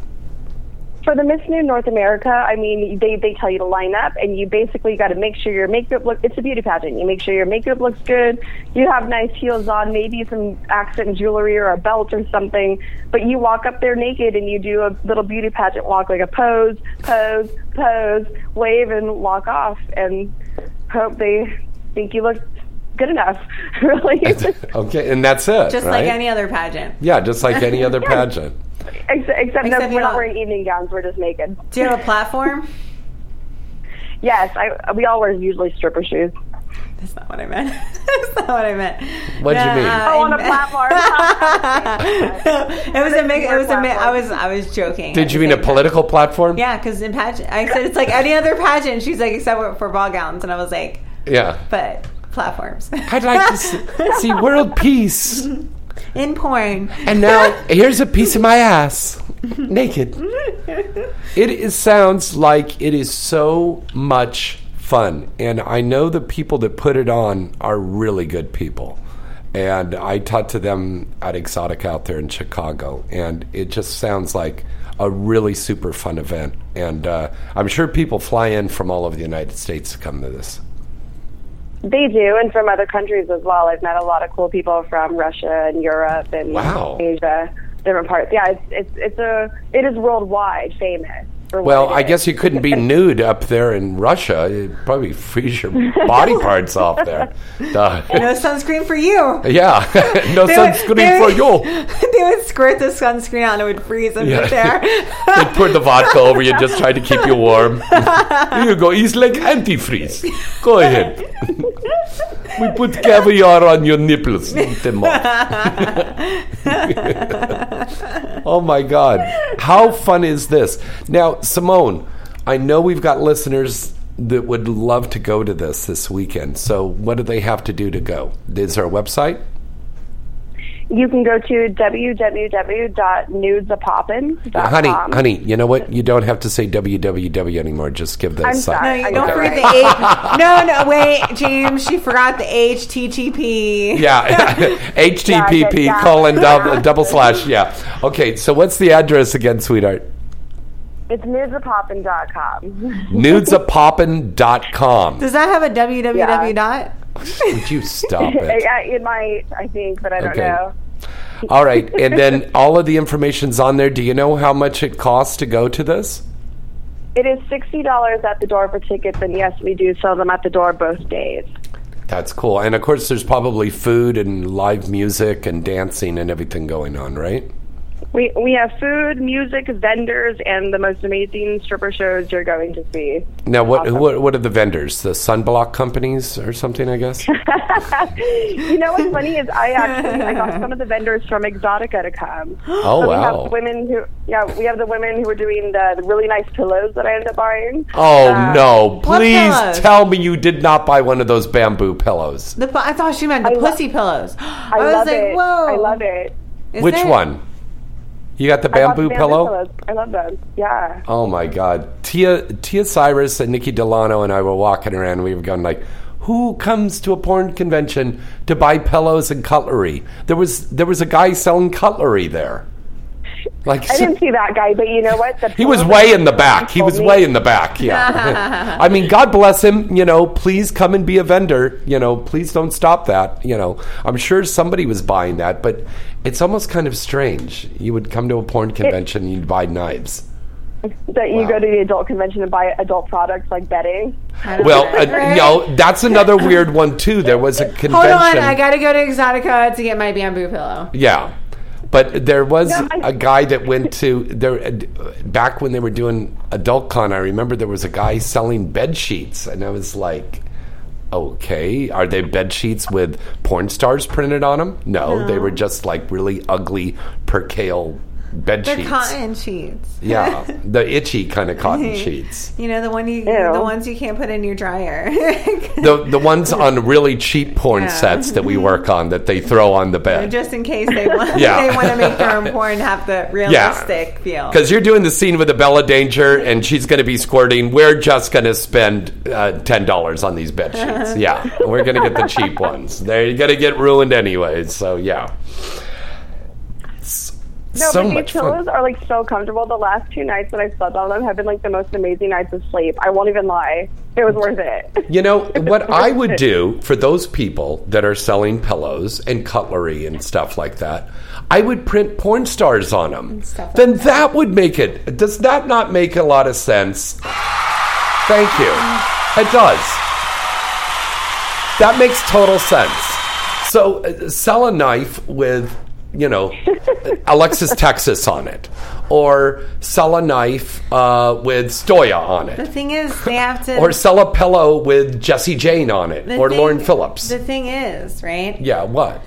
For the Miss Nude North America, I mean, they, they tell you to line up, and you basically got to make sure your makeup look. It's a beauty pageant. You make sure your makeup looks good. You have nice heels on, maybe some accent jewelry or a belt or something. But you walk up there naked, and you do a little beauty pageant walk, like a pose, pose, pose, wave, and walk off, and hope they think you look good enough. really, Okay, and that's it. Just right? like any other pageant. Yeah, just like any other pageant. Except, except, no, Except we're not wearing evening gowns. We're just naked. Do you have a platform? Yes, I, we all wear usually stripper shoes. That's not what I meant. That's not what I meant. What'd you mean? Uh, oh, on a platform. it was a mix. It was a mi- I was I was joking. Did you mean a political platform? Yeah, because in pageant, I said it's like any other pageant. She's like, except for, for ball gowns, and I was like, Yeah. but platforms. I'd like to see, see world peace. In porn. And now here's a piece of my ass, naked. It is, sounds like it is so much fun, and I know the people that put it on are really good people. And I talked to them at Exotic out there in Chicago, and it just sounds like a really super fun event. And uh, I'm sure people fly in from all over the United States to come to this. They do, and from other countries as well. I've met a lot of cool people from Russia and Europe and Wow. Asia, different parts. Yeah, it's it's it's a it is worldwide famous. For Well, what it I is. guess you couldn't be nude up there in Russia. You'd probably freeze your body parts off there. Duh. No sunscreen for you. Yeah, no They would- sunscreen they for you. they would squirt the sunscreen out and it would freeze them Yeah. there. They'd pour the vodka over you, just try to keep you warm. Here you go. It's like antifreeze. Go ahead. we put caviar on your nipples. Eat them off. Oh my God. How fun is this? Now, Simone, I know we've got listeners that would love to go to this this weekend. So, what do they have to do to go? Is there a website? You can go to www.nudesapoppin.com. honey, honey, you know what? You don't have to say www anymore. Just give the I'm site. sorry. No, you don't forget it the H. No, no, wait, James. She forgot the HTTP. Yeah, HTTP yeah. colon double, double slash. Yeah. Okay, so what's the address again, sweetheart? It's nudesapoppin.com. Nudesapoppin.com. Does that have a www dot? Would you stop it? Yeah, it might, I think, but I don't Okay. know. All right, and then all of the information's on there. Do you know how much it costs to go to this? It is sixty dollars at the door for tickets, and yes, we do sell them at the door both days. That's cool. And of course, there's probably food and live music and dancing and everything going on, right? We we have food, music, vendors, and the most amazing stripper shows you're going to see. Now, what Awesome. what what are the vendors? The sunblock companies or something? I guess. you know what's funny is I actually I got some of the vendors from Exotica to come. Oh, so we wow. have women who yeah we have the women who are doing the, the really nice pillows that I ended up buying. Oh Uh, no! Please tell me you did not buy one of those bamboo pillows. The, pu- I thought she meant the I lo- pussy pillows. I, I, was love like, it. whoa. I love it. Is Which there- one? You got the the bamboo pillow? pillows. I love them. Yeah. Oh my God! Tia Tia Cyrus and Nikki Delano and I were walking around. We were going like, "Who comes to a porn convention to buy pillows and cutlery?" There was there was a guy selling cutlery there. Like I didn't see that guy, but you know what? The He was way in the back. He was me- way in the back. Yeah. I mean, God bless him. You know, please come and be a vendor. You know, please don't stop that. You know, I'm sure somebody was buying that, but it's almost kind of strange. You would come to a porn convention and you'd buy knives. that you go to the adult convention and buy adult products like bedding. Well, uh, no, that's another weird one too. There was a convention. Hold on, I gotta go to Exotica to get my bamboo pillow. Yeah. But there was No, I- a guy that went to there back when they were doing adult con. I remember there was a guy selling bed sheets, and I was like, Okay. Are they bed sheets with porn stars printed on them? No, they were just like really ugly percale bed They're sheets. cotton sheets. Yeah, the itchy kind of cotton sheets. You know the one you, the ones you can't put in your dryer. The the ones on really cheap porn Yeah. sets that we work on that they throw on the bed. Just in case they want, Yeah. they want to make their own porn have the realistic feel. Because you're doing the scene with the Bella Danger, and she's going to be squirting. We're just going to spend uh, ten dollars on these bed sheets. Yeah, we're going to get the cheap ones. They're going to get ruined anyways. So yeah. S- No, so but much these fun. pillows are like so comfortable. The last two nights that I've slept on them have been like the most amazing nights of sleep. I won't even lie. It was worth it. You know, what I would do for those people that are selling pillows and cutlery and stuff like that, I would print porn stars on them. Then that would make it. Does that not make a lot of sense? Thank you. It does. That makes total sense. So, uh, sell a knife with, you know, Alexis Texas on it, or sell a knife uh, with Stoya on it The thing is, they have to. or sell a pillow with Jesse Jane on it, or thing- Lauren Phillips. The thing is, right? yeah, what?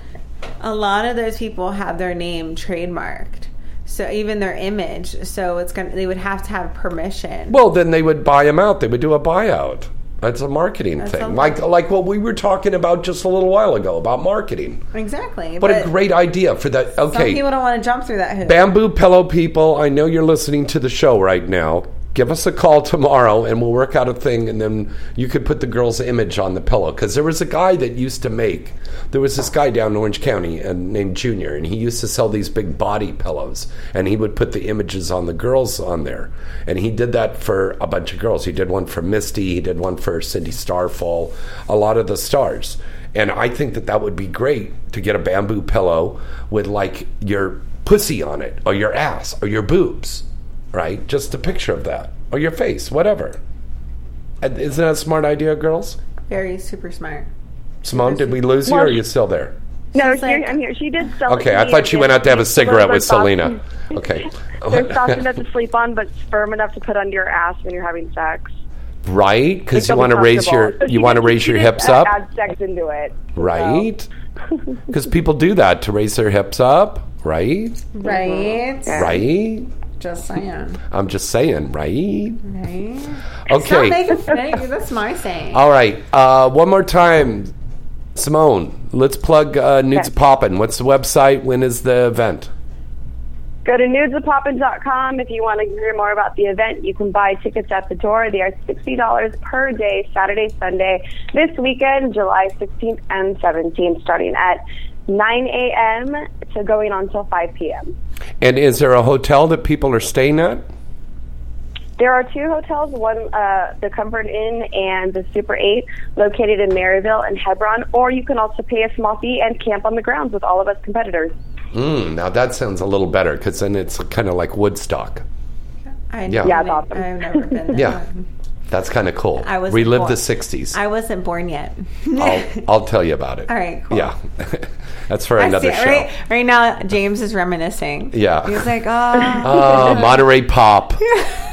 A lot of those people have their name trademarked, so even their image. So it's gonna. They would have to have permission. Well, then they would buy them out. They would do a buyout. That's a marketing That's thing, a- like like what we were talking about just a little while ago about marketing. Exactly. What but a great idea for that. Some Okay, people don't want to jump through that hoop. Bamboo Pillow people, I know you're listening to the show right now. Give us a call tomorrow and we'll work out a thing and then you could put the girl's image on the pillow. Because there was a guy that used to make, there was this guy down in Orange County uh, named Junior and he used to sell these big body pillows and he would put the images on the girls on there. And he did that for a bunch of girls. He did one for Misty, he did one for Cindy Starfall, a lot of the stars. And I think that that would be great to get a bamboo pillow with like your pussy on it, or your ass, or your boobs, right? Just a picture of that, or your face, whatever. Isn't that a smart idea, girls? Very super smart. Simone, did we lose you, or are you still there? No, She's here, like- I'm here. She did sell. Okay, I thought she went out to have a cigarette with pillows Selena. Okay. They're soft enough to sleep on, but firm enough to put under your ass when you're having sex. right? Because you want to raise your. So you want to raise your hips up, Add sex into it. right? Because people do that to raise their hips up, right? Right. Mm-hmm. Right. Just saying. I'm just saying, right? Right. Okay. Stop making fun of you. That's my saying. All right. Uh, one more time, Simone. Let's plug uh, Nudes Poppin'. What's the website? When is the event? Go to nudesapoppin.com if you want to hear more about the event. You can buy tickets at the door. They are $60 per day, Saturday, Sunday, this weekend, July 16th and 17th, starting at 9 a.m. to going on till 5 p.m. And is there a hotel that people are staying at? There are two hotels, one uh, the Comfort Inn and the Super 8, located in Merrillville and Hebron, or you can also pay a small fee and camp on the grounds with all of us competitors. Mm, now that sounds a little better because then it's kind of like Woodstock. I Yeah. Yeah, it's awesome. I've never been there. Yeah, that's kind of cool. I was Relive born- the '60s. I wasn't born yet. I'll, I'll tell you about it. All right, cool. Yeah, that's for another show. Right, right now, James is reminiscing. Yeah. He's like, oh. Oh, Monterey Pop,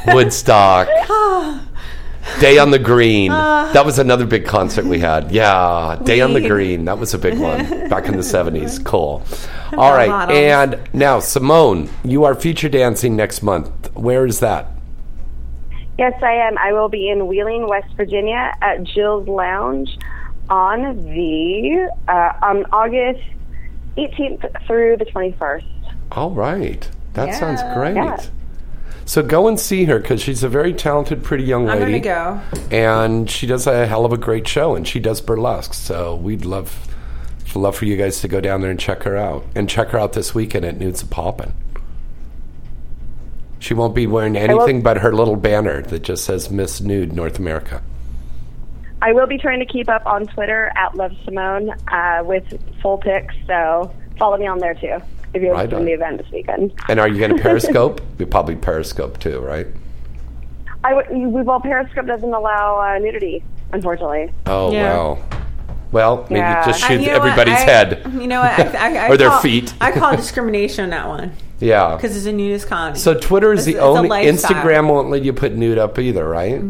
Woodstock, Day on the Green. Uh. that was another big concert we had. Yeah, Day on the Green. That was a big one back in the 70s. Cool. All right. models. And now, Simone, you are feature dancing next month. Where is that? Yes, I am. I will be in Wheeling, West Virginia at Jill's Lounge on the uh, on August 18th through the 21st. All right. That sounds great. Yeah. So go and see her because she's a very talented, pretty young lady. I'm lady. gonna go. and she does a hell of a great show and she does burlesque so we'd love love for you guys to go down there and check her out and check her out this weekend at nudes a poppin she won't be wearing will- anything but her little banner that just says miss nude north america I will be trying to keep up on Twitter at Love Simone uh, with full pics, so follow me on there too if you're Right interested in the event this weekend. and are you going to periscope you probably periscope too right I w- well, Periscope doesn't allow uh, nudity, unfortunately. oh Yeah. wow well maybe Yeah. just shoot you everybody's I- head You know what? I, I, I Or their call- feet. I call discrimination on that one. Yeah. because it's a nudist colony. So Twitter is It's- the it's only. Instagram won't let you put nude up either, right?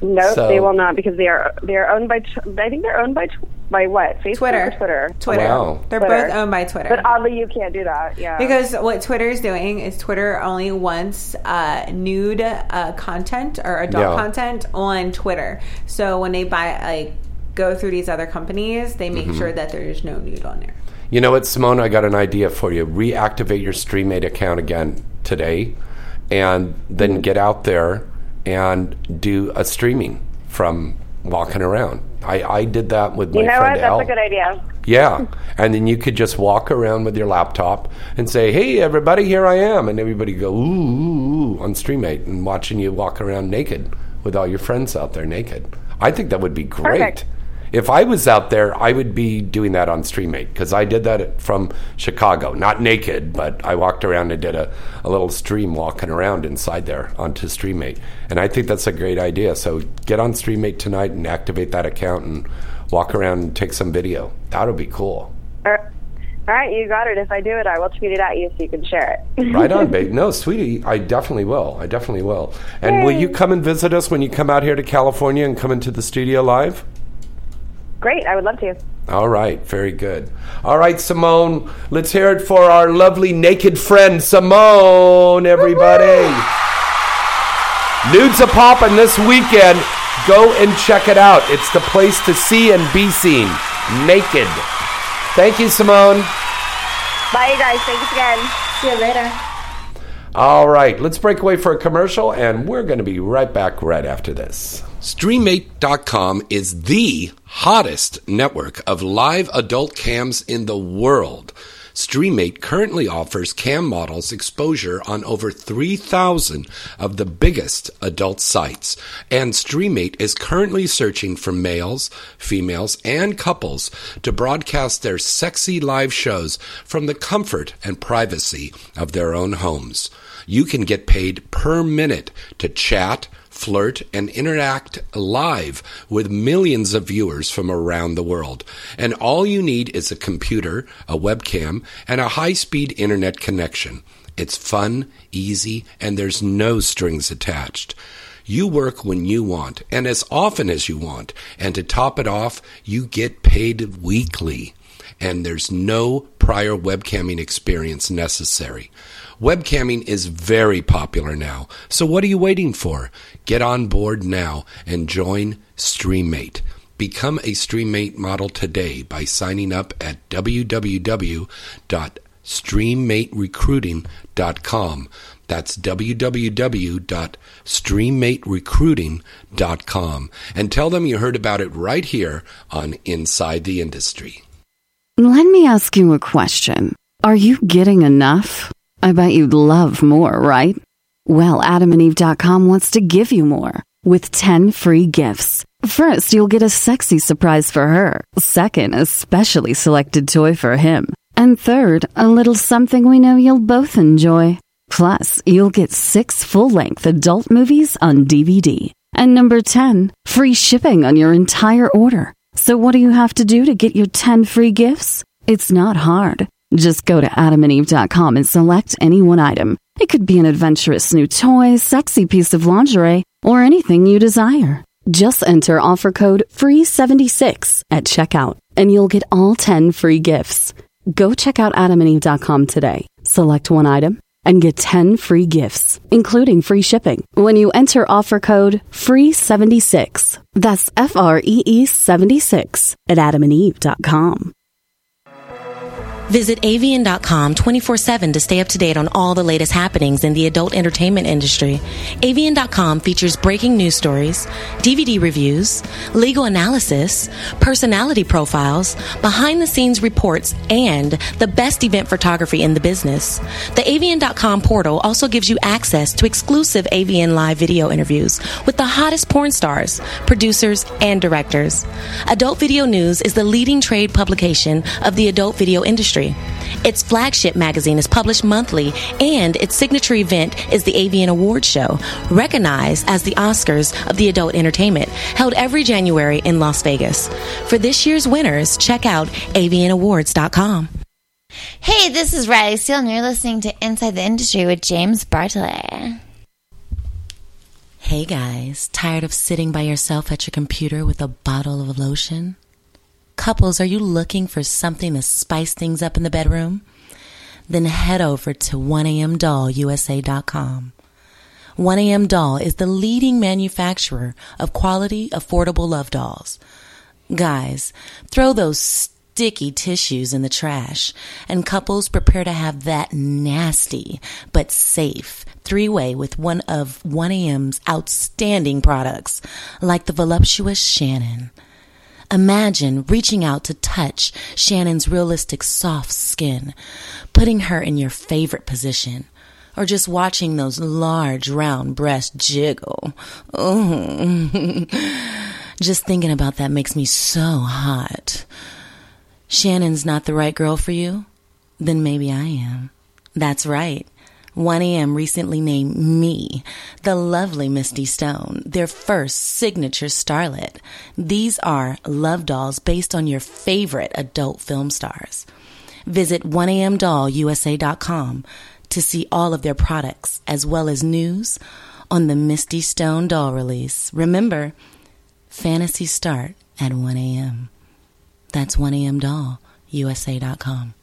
Nope, So- they will not because they are they are owned by. I think they're owned by by what? Facebook Twitter. Or Twitter. Twitter. Wow. They're Twitter. both owned by Twitter. But oddly, you can't do that. Yeah. Because what Twitter is doing is Twitter only wants uh, nude uh, content or adult Yeah. content on Twitter. So when they buy, like, go through these other companies, they make Mhm. sure that there's no nude on there. You know what, Simone? I got an idea for you. Reactivate your Streamate account again today, and then get out there and do a streaming from walking around. I, I did that with my you know friend what? That's Al. a good idea. Yeah, and then you could just walk around with your laptop and say, "Hey, everybody, here I am," and everybody go ooh, ooh, ooh on Streamate and watching you walk around naked with all your friends out there naked. I think that would be great. Perfect. If I was out there, I would be doing that on Streamate because I did that from Chicago. Not naked, but I walked around and did a, a little stream walking around inside there onto Streamate. And I think that's a great idea. So get on Streamate tonight and activate that account and walk around and take some video. That would be cool. All right. All right, you got it. If I do it, I will tweet it at you so you can share it. Right on, babe. No, sweetie, I definitely will. I definitely will. And will you come and visit us when you come out here to California and come into the studio live? Great, I would love to. All right, very good. All right, Simone, let's hear it for our lovely naked friend, Simone, everybody. Nudes are popping this weekend. Go and check it out. It's the place to see and be seen. Naked. Thank you, Simone. Bye, you guys. Thanks again. See you later. All right, let's break away for a commercial, and we're going to be right back right after this. Streamate.com is the hottest network of live adult cams in the world. Streamate currently offers cam models exposure on over 3,000 of the biggest adult sites, and Streamate is currently searching for males, females, and couples to broadcast their sexy live shows from the comfort and privacy of their own homes. You can get paid per minute to chat, flirt, and interact live with millions of viewers from around the world. And all you need is a computer, a webcam, and a high speed internet connection. It's fun, easy, and there's no strings attached. You work when you want and as often as you want. And to top it off, you get paid weekly. And there's no prior webcamming experience necessary. Webcamming is very popular now. So what are you waiting for? Get on board now and join Streamate. Become a Streamate model today by signing up at www.streamaterecruiting.com. That's www.streamaterecruiting.com. And tell them you heard about it right here on Inside the Industry. Let me ask you a question. Are you getting enough? I bet you'd love more, right? Well, adamandeve.com wants to give you more with 10 free gifts. First, you'll get a sexy surprise for her. Second, a specially selected toy for him. And third, a little something we know you'll both enjoy. Plus, you'll get six full length adult movies on DVD. And number 10, free shipping on your entire order. So, what do you have to do to get your 10 free gifts? It's not hard. Just go to adamandeve.com and select any one item. It could be an adventurous new toy, sexy piece of lingerie, or anything you desire. Just enter offer code FREE76 at checkout and you'll get all 10 free gifts. Go check out adamandeve.com today. Select one item and get 10 free gifts, including free shipping, when you enter offer code FREE76. That's F R E E 76 at adamandeve.com. Visit avn.com 24 7 to stay up to date on all the latest happenings in the adult entertainment industry. AVN.com features breaking news stories, DVD reviews, legal analysis, personality profiles, behind the scenes reports, and the best event photography in the business. The avn.com portal also gives you access to exclusive AVN live video interviews with the hottest porn stars, producers, and directors. Adult Video News is the leading trade publication of the adult video industry. Its flagship magazine is published monthly, and its signature event is the AVN Awards Show, recognized as the Oscars of the adult entertainment, held every January in Las Vegas. For this year's winners, check out avnawards.com. Hey, this is Riley Steele, and you're listening to Inside the Industry with James Bartholet. Hey guys, tired of sitting by yourself at your computer with a bottle of lotion? Couples, are you looking for something to spice things up in the bedroom? Then head over to 1amdollusa.com. 1AM Doll is the leading manufacturer of quality, affordable love dolls. Guys, throw those sticky tissues in the trash, and couples prepare to have that nasty but safe three way with one of 1AM's outstanding products, like the voluptuous Shannon. Imagine reaching out to touch Shannon's realistic soft skin, putting her in your favorite position, or just watching those large round breasts jiggle. Ooh. just thinking about that makes me so hot. Shannon's not the right girl for you? Then maybe I am. That's right. 1AM recently named me the lovely Misty Stone, their first signature starlet. These are love dolls based on your favorite adult film stars. Visit 1amdollusa.com to see all of their products as well as news on the Misty Stone doll release. Remember, fantasies start at 1 a.m. That's 1amdollusa.com.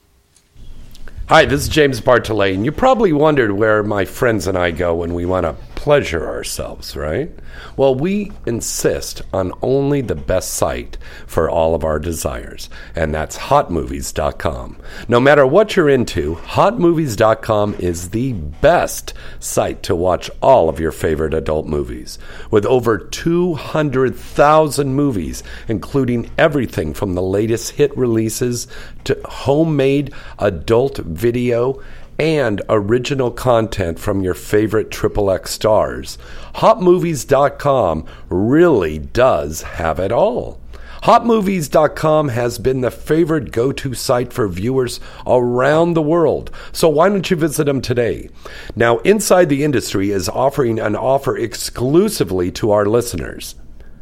Hi, this is James Bartholet, and you probably wondered where my friends and I go when we want to pleasure ourselves, right? Well, we insist on only the best site for all of our desires, and that's hotmovies.com. No matter what you're into, hotmovies.com is the best site to watch all of your favorite adult movies. With over 200,000 movies, including everything from the latest hit releases to homemade adult video and original content from your favorite XXX stars. HotMovies.com really does have it all. HotMovies.com has been the favorite go to site for viewers around the world, so why don't you visit them today? Now, Inside the Industry is offering an offer exclusively to our listeners.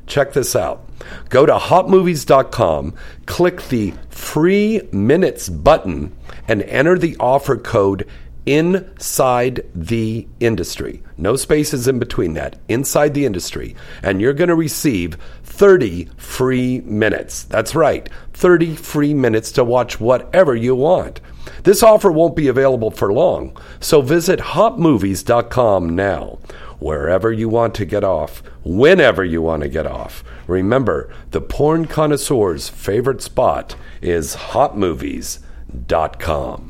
Check this out. Go to hotmovies.com, click the free minutes button, and enter the offer code inside the industry. No spaces in between that. Inside the industry. And you're going to receive 30 free minutes. That's right. 30 free minutes to watch whatever you want. This offer won't be available for long. So visit hotmovies.com now wherever you want to get off, whenever you want to get off. Remember, the porn connoisseur's favorite spot is hotmovies.com.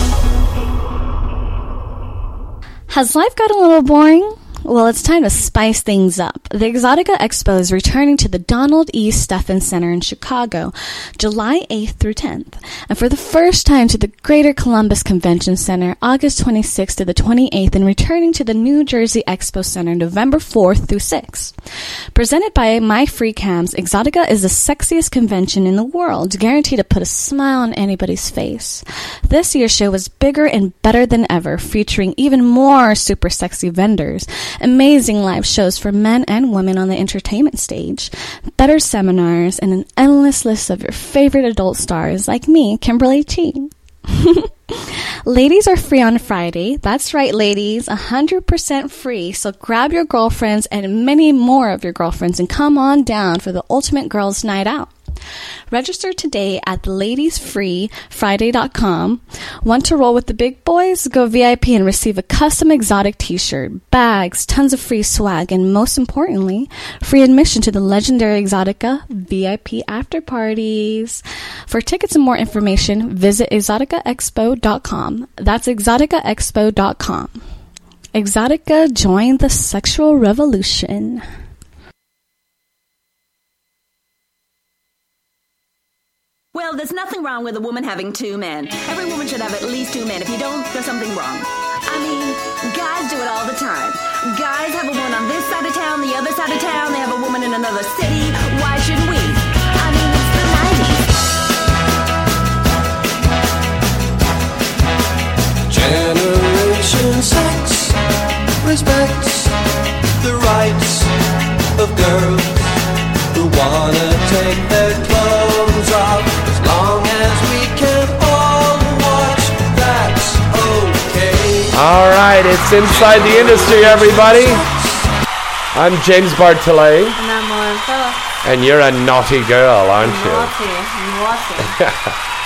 Has life got a little boring? Well, it's time to spice things up. The Exotica Expo is returning to the Donald E. Stephens Center in Chicago, July 8th through 10th, and for the first time to the Greater Columbus Convention Center, August 26th to the 28th, and returning to the New Jersey Expo Center, November 4th through 6th. Presented by My Free Cams, Exotica is the sexiest convention in the world, guaranteed to put a smile on anybody's face. This year's show was bigger and better than ever, featuring even more super sexy vendors amazing live shows for men and women on the entertainment stage, better seminars, and an endless list of your favorite adult stars like me, Kimberly T. ladies are free on Friday. That's right, ladies, 100% free. So grab your girlfriends and many more of your girlfriends and come on down for the ultimate girls' night out. Register today at ladiesfreefriday.com. Want to roll with the big boys? Go VIP and receive a custom exotic t-shirt, bags, tons of free swag, and most importantly, free admission to the legendary Exotica VIP after parties. For tickets and more information, visit exoticaexpo.com. That's exoticaexpo.com. Exotica join the sexual revolution. Well, there's nothing wrong with a woman having two men. Every woman should have at least two men. If you don't, there's something wrong. I mean, guys do it all the time. Guys have a woman on this side of town, the other side of town, they have a woman in another city. Why shouldn't we? I mean, it's the 90s. Generation sex respects the rights of girls who wanna take their clothes off All right, it's Inside the Industry, everybody. I'm James Bartholet, And I'm Lauren Phillips. and you're a naughty girl, aren't you? Naughty. Naughty.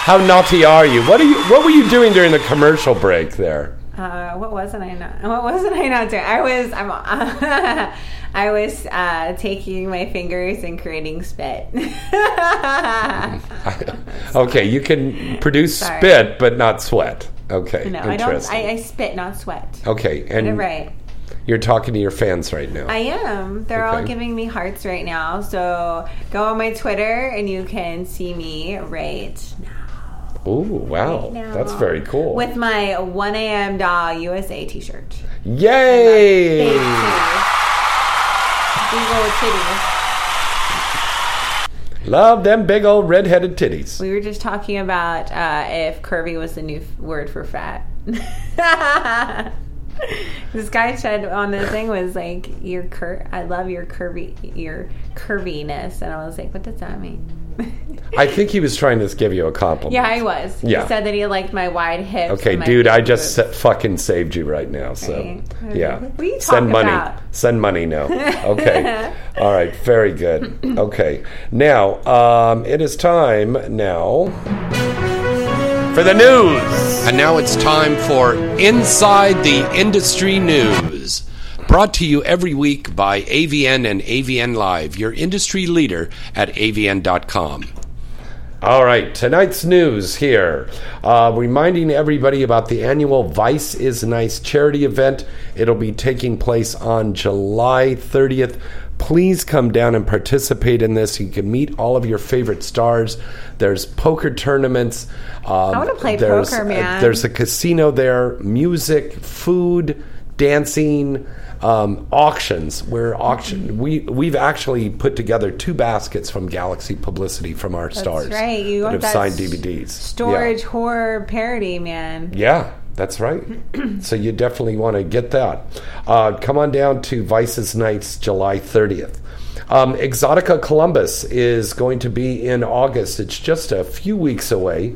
How naughty are you? What are you? What were you doing during the commercial break there? Uh, what wasn't I not? What wasn't I not doing? I was. I'm. I was uh, taking my fingers and creating spit. Okay, you can produce Sorry. spit but not sweat. Okay, no, I don't. I, I spit, not sweat. okay, and right. you're talking to your fans right now. I am. They're all Okay. giving me hearts right now. So go on my Twitter and you can see me right now. Ooh, wow, now. that's very cool. with my 1 a.m. doll USA T-shirt. Yay! Big titties. Big old titties. Love them big old red-headed titties. We were just talking about uh, if curvy was the new f- word for fat. this guy said on the thing was like, "Your cur, I love your curvy, your curviness," and I was like, "What does that mean?" I think he was trying to give you a compliment. yeah, I was. Yeah. He said that he liked my wide hips. Okay, dude, I just sa- fucking saved you right now. So, Right. yeah. What are you Send money. about? Send money now. Okay. All right. Very good. Okay. Now, um, it is time now for the news. And now it's time for Inside the Industry News. Brought to you every week by AVN and AVN Live, your industry leader at avn.com. All right, tonight's news here. Uh, reminding everybody about the annual Vice is Nice charity event. It'll be taking place on July 30th. Please come down and participate in this. You can meet all of your favorite stars. There's poker tournaments. Um, I wanna play there's, poker, uh, man. there's a casino there, music, food, dancing, um, auctions. Where auction we we've actually put together two baskets from Galaxy Publicity from our That's stars right. You that want have signed DVDs. storage horror parody, man. Yeah, that's right. so you definitely want to get that. Uh, come on down to Vice is Nice, July 30th. Um, Exotica Columbus is going to be in August. It's just a few weeks away.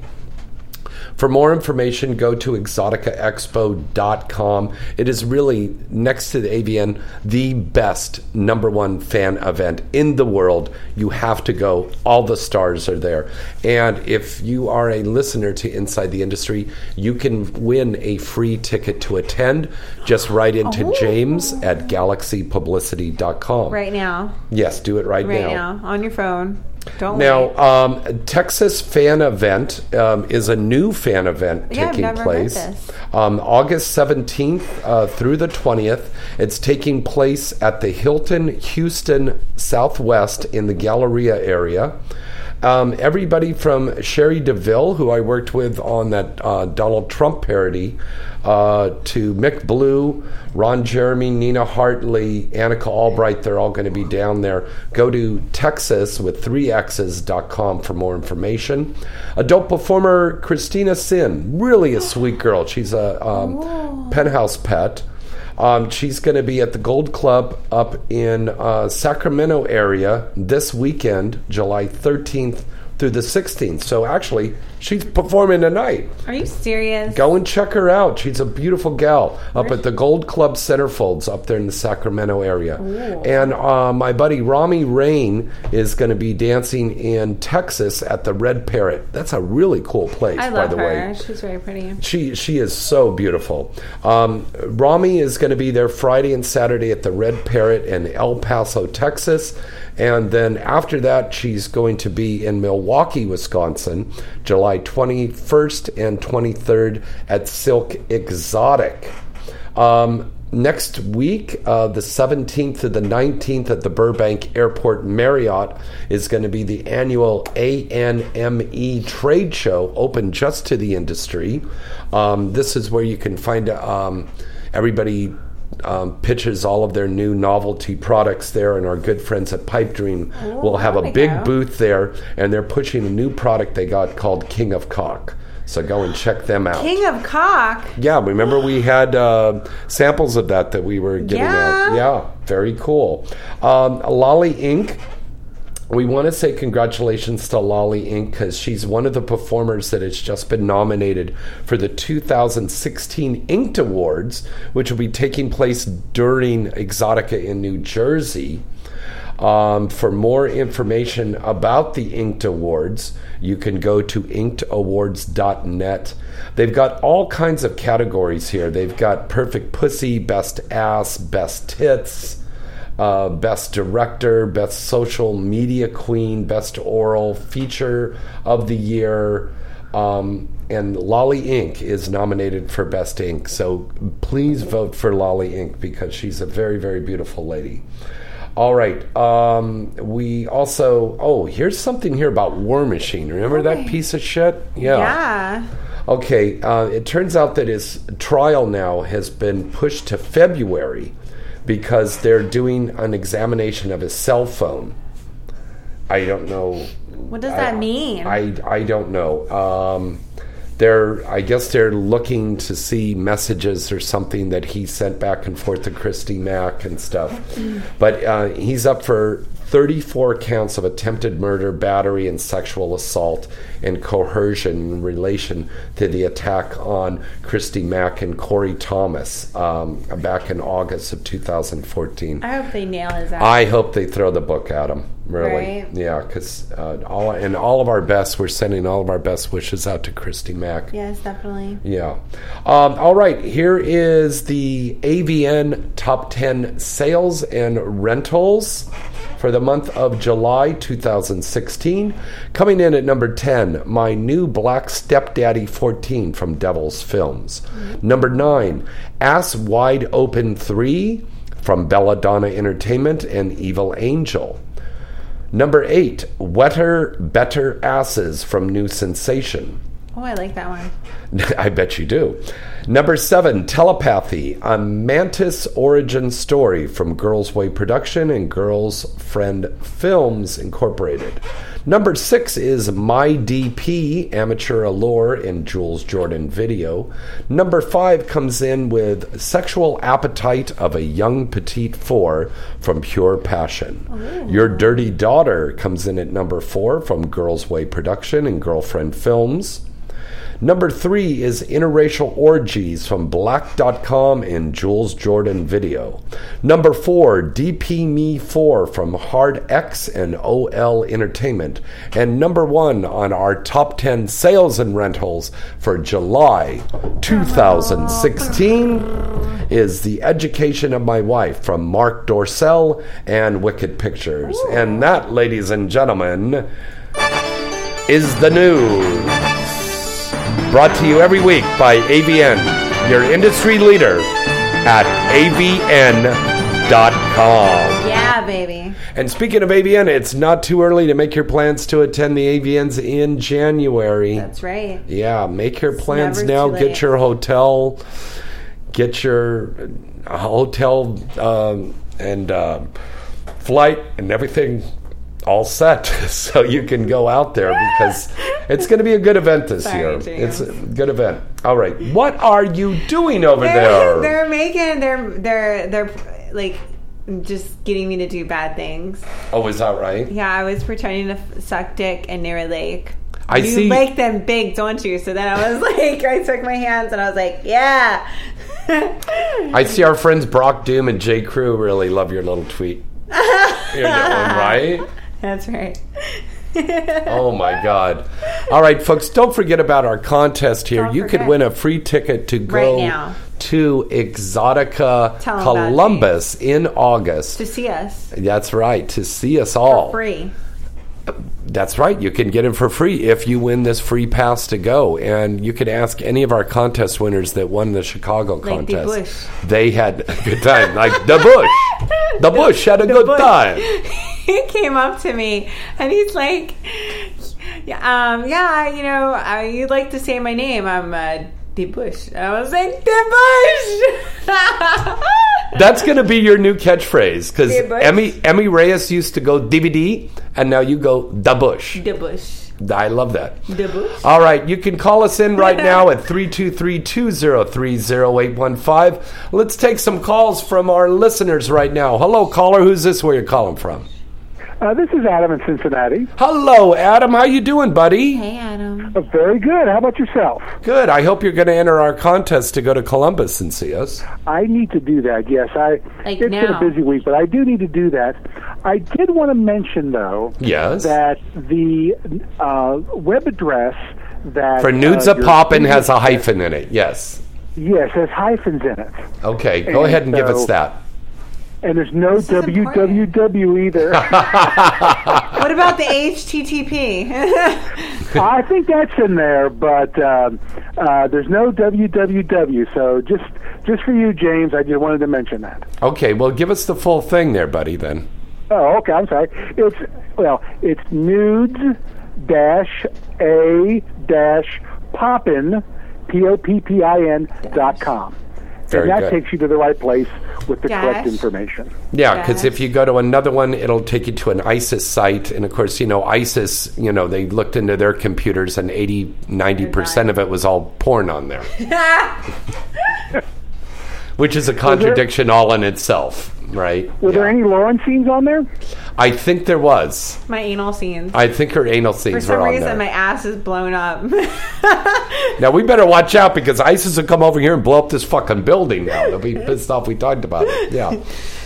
For more information, go to exoticaexpo.com. It is really, next to the AVN, the best number one fan event in the world. You have to go. All the stars are there. And if you are a listener to Inside the Industry, you can win a free ticket to attend. Just write into oh. James at galaxypublicity.com. Right now. Yes, do it right, Right now. On your phone. Don't now, um, Texas Fan Event um, is a new fan event Yeah, taking place um, August 17th uh, through the 20th. It's taking place at the Hilton Houston Southwest in the Galleria area. Um, everybody from Cherie DeVille, who I worked with on that uh, Donald Trump parody, uh, to Mick Blue, Ron Jeremy, Nina Hartley, Annika Albrite, they're all going to be down there. Go to Texas with three X's.com for more information. Adult performer Christina Sin, really a sweet girl. She's a um, penthouse pet. Um, she's going to be at the Gold Club up in uh, Sacramento area this weekend, July 13th, through the 16th. So actually, she's performing tonight. Are you serious? Go and check her out. She's a beautiful gal up at the Gold Club Centerfolds up there in the Sacramento area. Ooh. And uh, my buddy Romi Rain is going to be dancing in Texas at the Red Parrot. That's a really cool place, I by love the her. way. She's very pretty. She she is so beautiful. Um, Romi is going to be there Friday and Saturday at the Red Parrot in El Paso, Texas, and then after that she's going to be in Milwaukee, Wisconsin, July 21st and 23rd at Silk Exotic. Um, next week, uh, the 17th to the 19th at the Burbank Airport Marriott is going to be the annual ANME trade show, open just to the industry. Um, this is where you can find um, everybody. Um, pitches all of their new novelty products there, and our good friends at Pipe Dream will have a big go. booth there, and they're pushing a new product they got called King of Cock. So go and check them out. King of Cock. Yeah, remember we had uh, samples of that that we were giving out. Yeah. Yeah, very cool. Um, Lolly Inc. We want to say congratulations to Lolly Ink. because she's one of the performers that has just been nominated for the 2016 Inked Awards, which will be taking place during Exotica in New Jersey. Um, for more information about the Inked Awards, you can go to inkedawards.net. They've got all kinds of categories here. They've got Perfect Pussy, Best Ass, Best Tits, uh, Best Director, Best Social Media Queen, Best Oral Feature of the Year. Um, and Lolly Ink. is nominated for Best Ink. So please vote for Lolly Ink. because she's a very, very beautiful lady. All right. Um, we also. Oh, here's something here about War Machine. Remember that piece of shit? Yeah. Okay. Uh, it turns out that his trial now has been pushed to February because they're doing an examination of his cell phone. I don't know. What does I- that mean? I, I don't know. Um, they're I guess they're looking to see messages or something that he sent back and forth to Christy Mack and stuff. But uh, he's up for 34 counts of attempted murder, battery, and sexual assault and coercion in relation to the attack on Christy Mack and Corey Thomas um, back in August of 2014. I hope they nail his ass. I hope they throw the book at him. Really, Right. yeah. Because uh, all and all of our best, we're sending all of our best wishes out to Christy Mack. yes, definitely. Yeah. Um, all right. Here is the AVN top 10 sales and rentals for the month of July 2016. Coming in at number 10, My New Black Stepdaddy 14 from Devils Films. Number 9, Ass Wide Open 3 from Belladonna Entertainment and Evil Angel. Number 8, Wetter Better Asses from New Sensation. Oh, I like that one. I bet you do. Number seven, Telepathy, a Mantis origin story from Girlsway Production and Girls Friend Films Incorporated. Number six is My DP, Amateur Allure in Jules Jordan Video. Number five comes in with Sexual Appetite of a Young Petite Four from Pure Passion. Oh. Your Dirty Daughter comes in at number four from Girlsway Production and Girlfriend Films. Number three is Interracial Orgies from Blacked.com and Jules Jordan Video. Number four, DP Me 4 from Hard X and OL Entertainment. And number one on our top 10 sales and rentals for July 2016 is The Education of My Wife from Marc Dorcel and Wicked Pictures. And that, ladies and gentlemen, is the news. Brought to you every week by AVN, your industry leader at avn.com. Yeah, baby. And speaking of AVN, it's not too early to make your plans to attend the AVNs in January. That's right. Yeah, make your plans never now. too Get late. your hotel, get your uh, hotel um, and uh, flight and everything all set so you can go out there because it's going to be a good event this Sorry, year. James. It's a good event. All right, what are you doing over They're, there? they're making they're they're they're like just getting me to do bad things. Oh, is that right? Yeah, I was pretending to suck dick in Mirror Lake. I you see- like them big, don't you? So then I was like, I took my hands and I was like, yeah. I see our friends Brock Doom and J. Crew really love your little tweet. You're doing right. That's right. Oh my God! All right, folks, don't forget about our contest here. Don't you could win a free ticket to go Right to Exotica Tell. Columbus in August. to see us That's right, to see us all. free. That's right. You can get it for free if you win this free pass to go. And you could ask any of our contest winners that won the Chicago Like the contest. Bush. They had a good time. like the Bush. The Bush had a The good Bush. time. he came up to me and he's like, yeah, um, yeah, you know, uh, you'd like to say my name. I'm uh, Bush. I was like. Bush. That's going to be your new catchphrase because Emmy Emmy Reyes used to go DVD, and now you go the Bush. D. Bush. I love that. D. Bush. All right, you can call us in right now at 323-203-0815. Let's take some calls from our listeners right now. Hello, caller. Who's this? Where you calling from? Uh, this is Adam in Cincinnati. Hello, Adam. How you doing, buddy? Hey, Adam. Uh, very good. How about yourself? Good. I hope you're going to enter our contest to go to Columbus and see us. I need to do that. Yes, I. Like it's been a busy week, but I do need to do that. I did want to mention though Yes. that the uh, web address that For nudes uh, a poppin' has a hyphen in it. Yes. Yes, has hyphens in it, Okay, go And ahead and give us that. And there's no www either. What about the HTTP? I think that's in there, but um, uh, there's no www. So just just for you, James, I just wanted to mention that. Okay, well, give us the full thing there, buddy, then. Oh, okay. I'm sorry. It's well, it's nudes dash a dash poppin p o p p i n dot com. Very and that good. takes you to the right place with the correct information. Yeah, because if you go to another one, it'll take you to an ISIS site. And of course, you know, ISIS, you know, they looked into their computers and 80, 90% of it was all porn on there, which is a contradiction all in itself, right? Were there any Lauren scenes on there? I think there was. my anal scenes. I think her anal For scenes some were on reason, there. my ass is blown up. Now we better watch out because ISIS will come over here and blow up this fucking building. Now they'll be pissed off we talked about it. Yeah.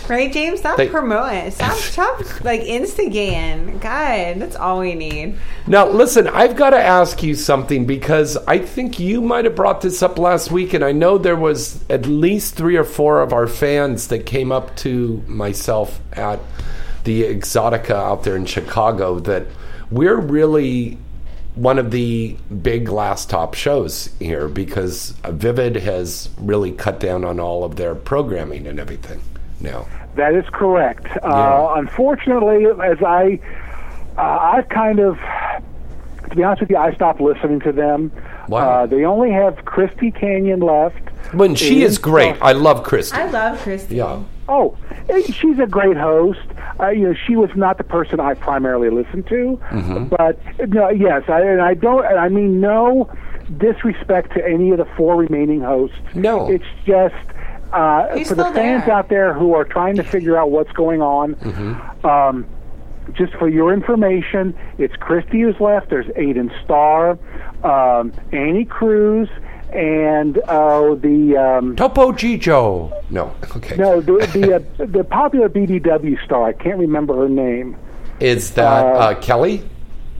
Right, James? Stop They- promoting. Stop, stop, like instigating. God, that's all we need. Now, listen, I've got to ask you something because I think you might have brought this up last week, and I know there was at least three or four of our fans that came up to myself at the Exotica out there in Chicago that we're really one of the big glass top shows here because Vivid has really cut down on all of their programming and everything now. That is correct. Uh, unfortunately, as I, uh, I've kind of, to be honest with you, I stopped listening to them. Wow. Uh, they only have Christy Canyon left. When she is great, I love Christy. I love Christy. Yeah. Oh, eh, she's a great host. Uh, you know, she was not the person I primarily listened to, Mhm. but no, yes, I, and I don't, and I mean no disrespect to any of the four remaining hosts. No, it's just uh, Who's for the fans there? out there who are trying to figure out what's going on. Mm-hmm. Um, just for your information, it's Christy who's left. There's Aiden Starr, um, Annie Cruz, and uh, the um, Topo Gigio. No, okay. no the the, uh, the popular BBW star. I can't remember her name. Is that Uh, uh, Kelly?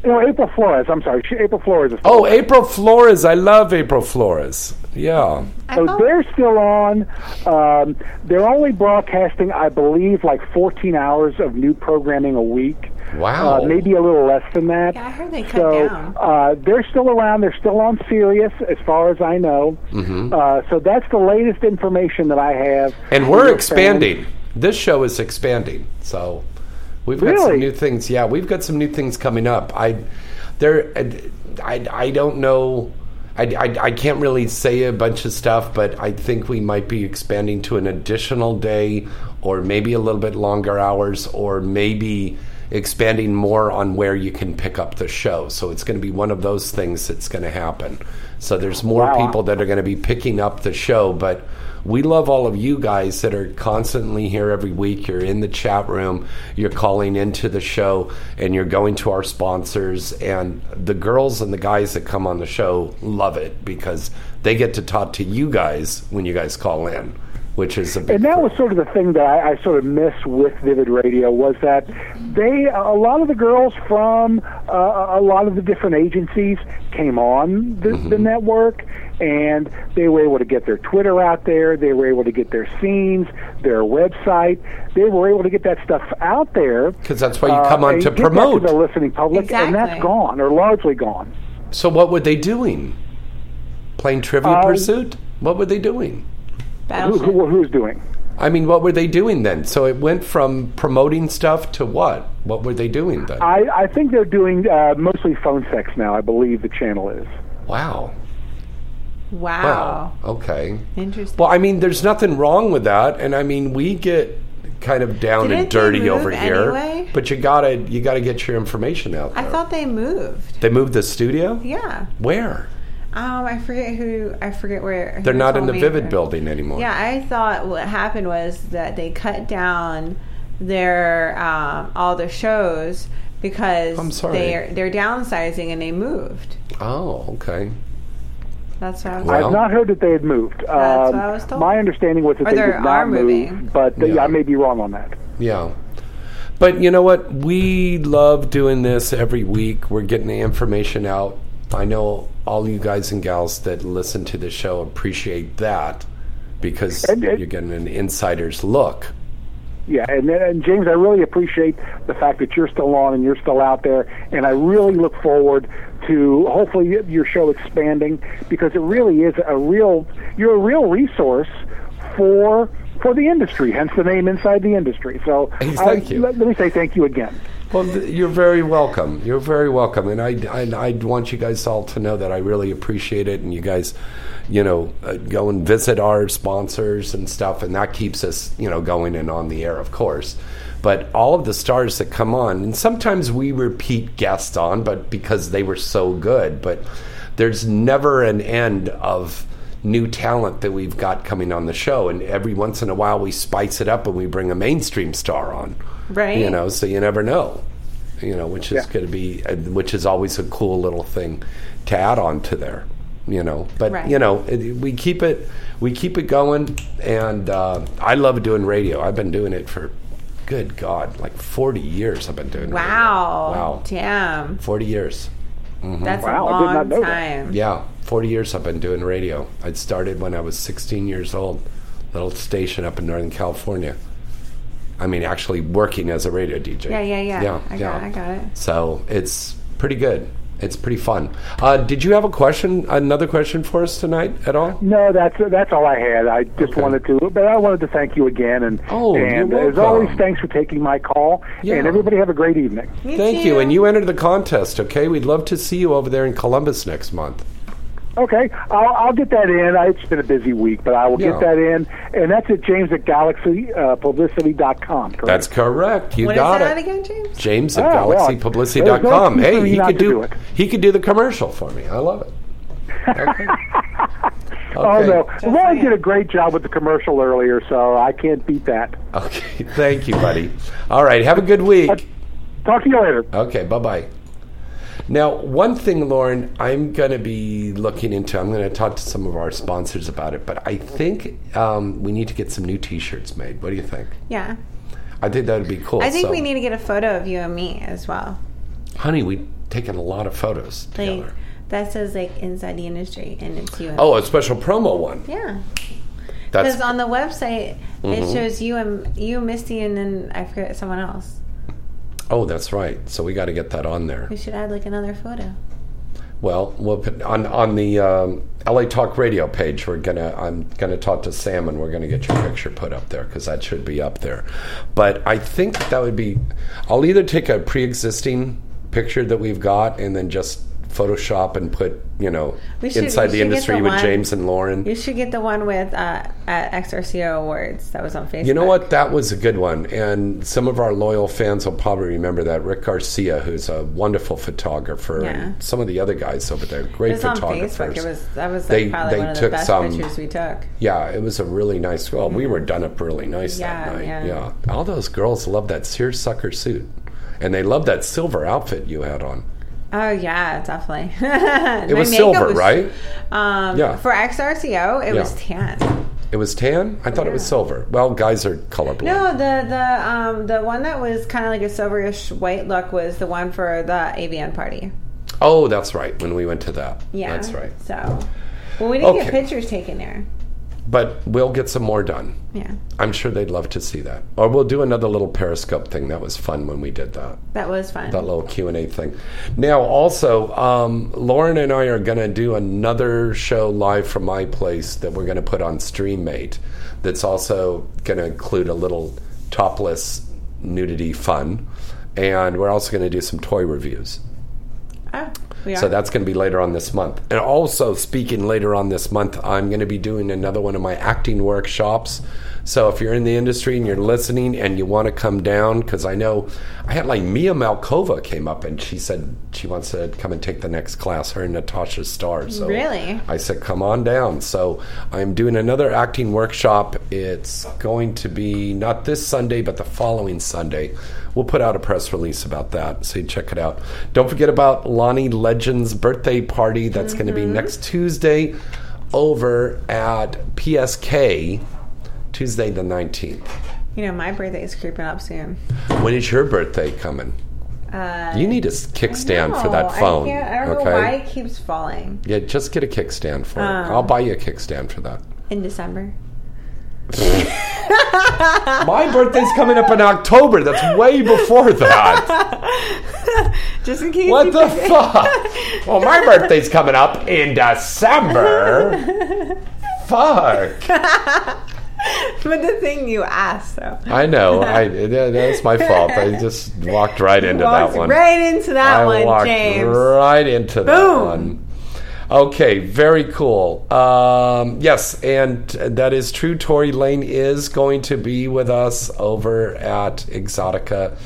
No, April Flores. I'm sorry, she, April Flores. Is Oh, April Flores. I love April Flores. Yeah. So they're still on. Um, they're only broadcasting, I believe, like 14 hours of new programming a week. Wow. Uh, maybe a little less than that. Yeah, I heard they cut so down. uh, they're still around. They're still on Sirius, as far as I know. Mhm. Uh, so that's the latest information that I have. And we're your expanding. This show is expanding. So we've got some new things. Yeah, we've got some new things coming up. I there I, I don't know I, I, I can't really say a bunch of stuff, but I think we might be expanding to an additional day or maybe a little bit longer hours or maybe expanding more on where you can pick up the show. So it's going to be one of those things that's going to happen. So there's more Wow. people that are going to be picking up the show, but we love all of you guys that are constantly here every week. You're in the chat room, you're calling into the show, and you're going to our sponsors. And the girls and the guys that come on the show love it because they get to talk to you guys when you guys call in, which is a big And that was sort of the thing that I, I sort of miss with Vivid Radio was that they, a lot of the girls from uh, a lot of the different agencies came on the, the network, and they were able to get their Twitter out there. They were able to get their scenes, their website. They were able to get that stuff out there because that's why you come on to promote. to the listening public, and that's gone or largely gone. So what were they doing? Playing Trivia Uh, Pursuit? What were they doing? Who, who, who's doing? I mean, what were they doing then? So it went from promoting stuff to what? What were they doing then? I, I think they're doing uh, mostly phone sex now. I believe the channel is. Wow. Wow. Wow. Okay. Interesting. Well, I mean, there's nothing wrong with that, and I mean, we get kind of down Didn't and they dirty move over here, but you gotta you gotta get your information out I thought they moved. they moved the studio. Yeah. Where? Um, I forget who. I forget where. They're not in told the me. Vivid building anymore. Yeah, I thought what happened was that they cut down their um, all the shows because I'm sorry. they're they're downsizing and they moved. Oh, okay. That's what I was. I've not heard that they had moved. That's Um, what I was told. My understanding was that Or they they did are not moving. move, but Yeah. I may be wrong on that. Yeah. But you know what? We love doing this every week. We're getting the information out. I know all you guys and gals that listen to the show appreciate that because you're getting an insider's look. Yeah, and, and James, I really appreciate the fact that you're still on and you're still out there, and I really look forward to hopefully your show expanding because it really is a real you're a real resource for for the industry, hence the name inside the industry. So Hey, I- thank you. Let, let me say thank you again. Well, you're very welcome. You're very welcome, and I, I, I want you guys all to know that I really appreciate it. And you guys, you know, uh, go and visit our sponsors and stuff, and that keeps us, you know, going and on the air, of course. But all of the stars that come on, and sometimes we repeat guests on, but because they were so good, but there's never an end of new talent that we've got coming on the show, and every once in a while we spice it up and we bring a mainstream star on. Right. You know, so you never know. You know, which is Yeah. going to be, uh, which is always a cool little thing to add on to there. You know, but Right. you know, it, we keep it, we keep it going, and uh, I love doing radio. I've been doing it for, good God, like forty years. I've been doing. radio. Wow. Wow. Damn. Forty years. Mhm. That's Wow, a I did not long know that. time. Yeah, 40 years I've been doing radio. I started when I was 16 years old, little station up in Northern California. I mean, actually working as a radio DJ. Yeah, yeah, yeah. Yeah, I yeah. got, I got it. So it's pretty good. It's pretty fun. Uh, did you have a question, another question for us tonight at all? No, that's that's all I had. I just wanted to, but I wanted to thank you again, and Oh, and you're as always, thanks for taking my call. Yeah. And everybody have a great evening. Thank you. And you entered the contest, okay? We'd love to see you over there in Columbus next month. Okay, I'll, I'll get that in. I, it's been a busy week, but I will Yeah. get that in, and that's at James at Galaxy uh, Publicity.com. Correct? That's correct. You What is got that it. again, James? James at Oh, well, galaxypublicity.com. there's no hey, he could do, do it. he could do the commercial for me. I love it. Okay. Oh Okay. no, Lauren did a great job with the commercial earlier, so I can't beat that. Okay. Thank you, buddy. All right. Have a good week. Talk to you later. Okay. Bye bye. Now, one thing, Lauren, I'm going to be looking into. I'm going to talk to some of our sponsors about it, but I think um, we need to get some new T-shirts made. What do you think? Yeah. I think that would be cool. I think So- we need to get a photo of you and me as well. honey. We've taken a lot of photos Like together. that says like inside the industry, and it's you. And Oh, a special promo one. yeah. Because on the website it Mhm. shows you and you, Misty, and then I forget someone else. Oh, that's right. So we got to get that on there. We should add like another photo. Well, we'll put on on the um, LA Talk Radio page. We're gonna I'm gonna talk to Sam and we're gonna get your picture put up there because that should be up there. But I think that would be. I'll either take a pre-existing picture that we've got and then just Photoshop and put you know should- inside the industry the with one- James and Lauren. You should get the one with uh, at XRCO Awards that was on Facebook. You know what? That was a good one. And some of our loyal fans will probably remember that. Rick Garcia, who's a wonderful photographer, Yeah. and some of the other guys over there, It great was on photographers. Facebook. It was that was like They- probably they one of the best some- pictures we took. Yeah, it was a really nice. Well, we were done up really nice Yeah, that night. yeah. Yeah. all those girls love that seersucker suit, and they love that silver outfit you had on. Oh yeah, definitely. It was silver, right? Um, Yeah. For XRCO, it Yeah. was tan. It was tan. I thought it was silver. Well, guys are colorblind. No, the the um the one that was kind of like a silverish white look was the one for the AVN party. Oh, that's right. When we went to that. Yeah, that's right. So, well, we didn't Okay. get pictures taken there. But we'll get some more done. Yeah, I'm sure they'd love to see that. Or we'll do another little Periscope thing. That was fun when we did that. that was fun. That little Q and A thing. Now, also, um, Lauren and I are going to do another show live from my place that we're going to put on Streamate. That's also going to include a little topless nudity fun, and we're also going to do some toy reviews. Oh, we are. So that's going to be later on this month. And also, speaking later on this month, I'm going to be doing another one of my acting workshops. So if you're in the industry and you're listening and you want to come down, because I know I had like Mia Malkova came up and she said she wants to come and take the next class, her and Natasha Starr. So Really? I said, come on down. So I'm doing another acting workshop. It's going to be not this Sunday, but the following Sunday. We'll put out a press release about that, so you check it out. Don't forget about Lonnie Legend's birthday party. That's going to be next Tuesday over at PSK, Tuesday the 19th. You know, my birthday is creeping up soon. When is your birthday coming? Uh, You need a kickstand for that phone. I, I don't okay? know why it keeps falling Yeah, just get a kickstand for it. Um, I'll buy you a kickstand for that. in December. My birthday's coming up in October. That's way before that. Just in case. What the forget. fuck? Well, my birthday's coming up in December. Fuck. but the thing you asked, though. I know. I that's my fault. I just walked right into Walked that one. right into that I one, James. Right into that one. Okay, very cool. Um, yes, and that is true. Tory Lane is going to be with us over at Exotica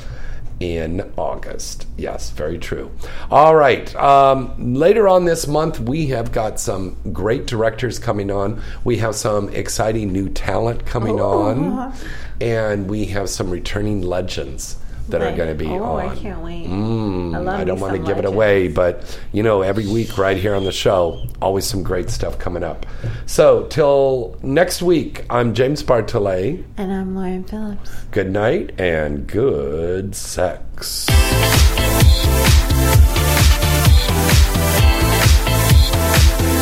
in August. Yes, very true. All right. Um, later on this month, we have got some great directors coming on. We have some exciting new talent coming Oh. on, and we have some returning legends that are going to be oh, I can't wait. Mm, I love I don't want to some give it away, but you know, every week right here on the show, always some great stuff coming up. So, till next week, I'm James Bartholet. And I'm Lauren Phillips. Good night and good sex.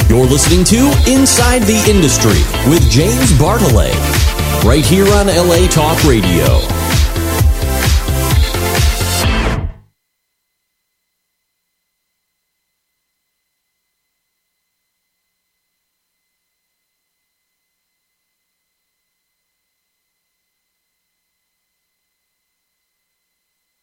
You're listening to Inside the Industry with James Bartholet, right here on LA Talk Radio.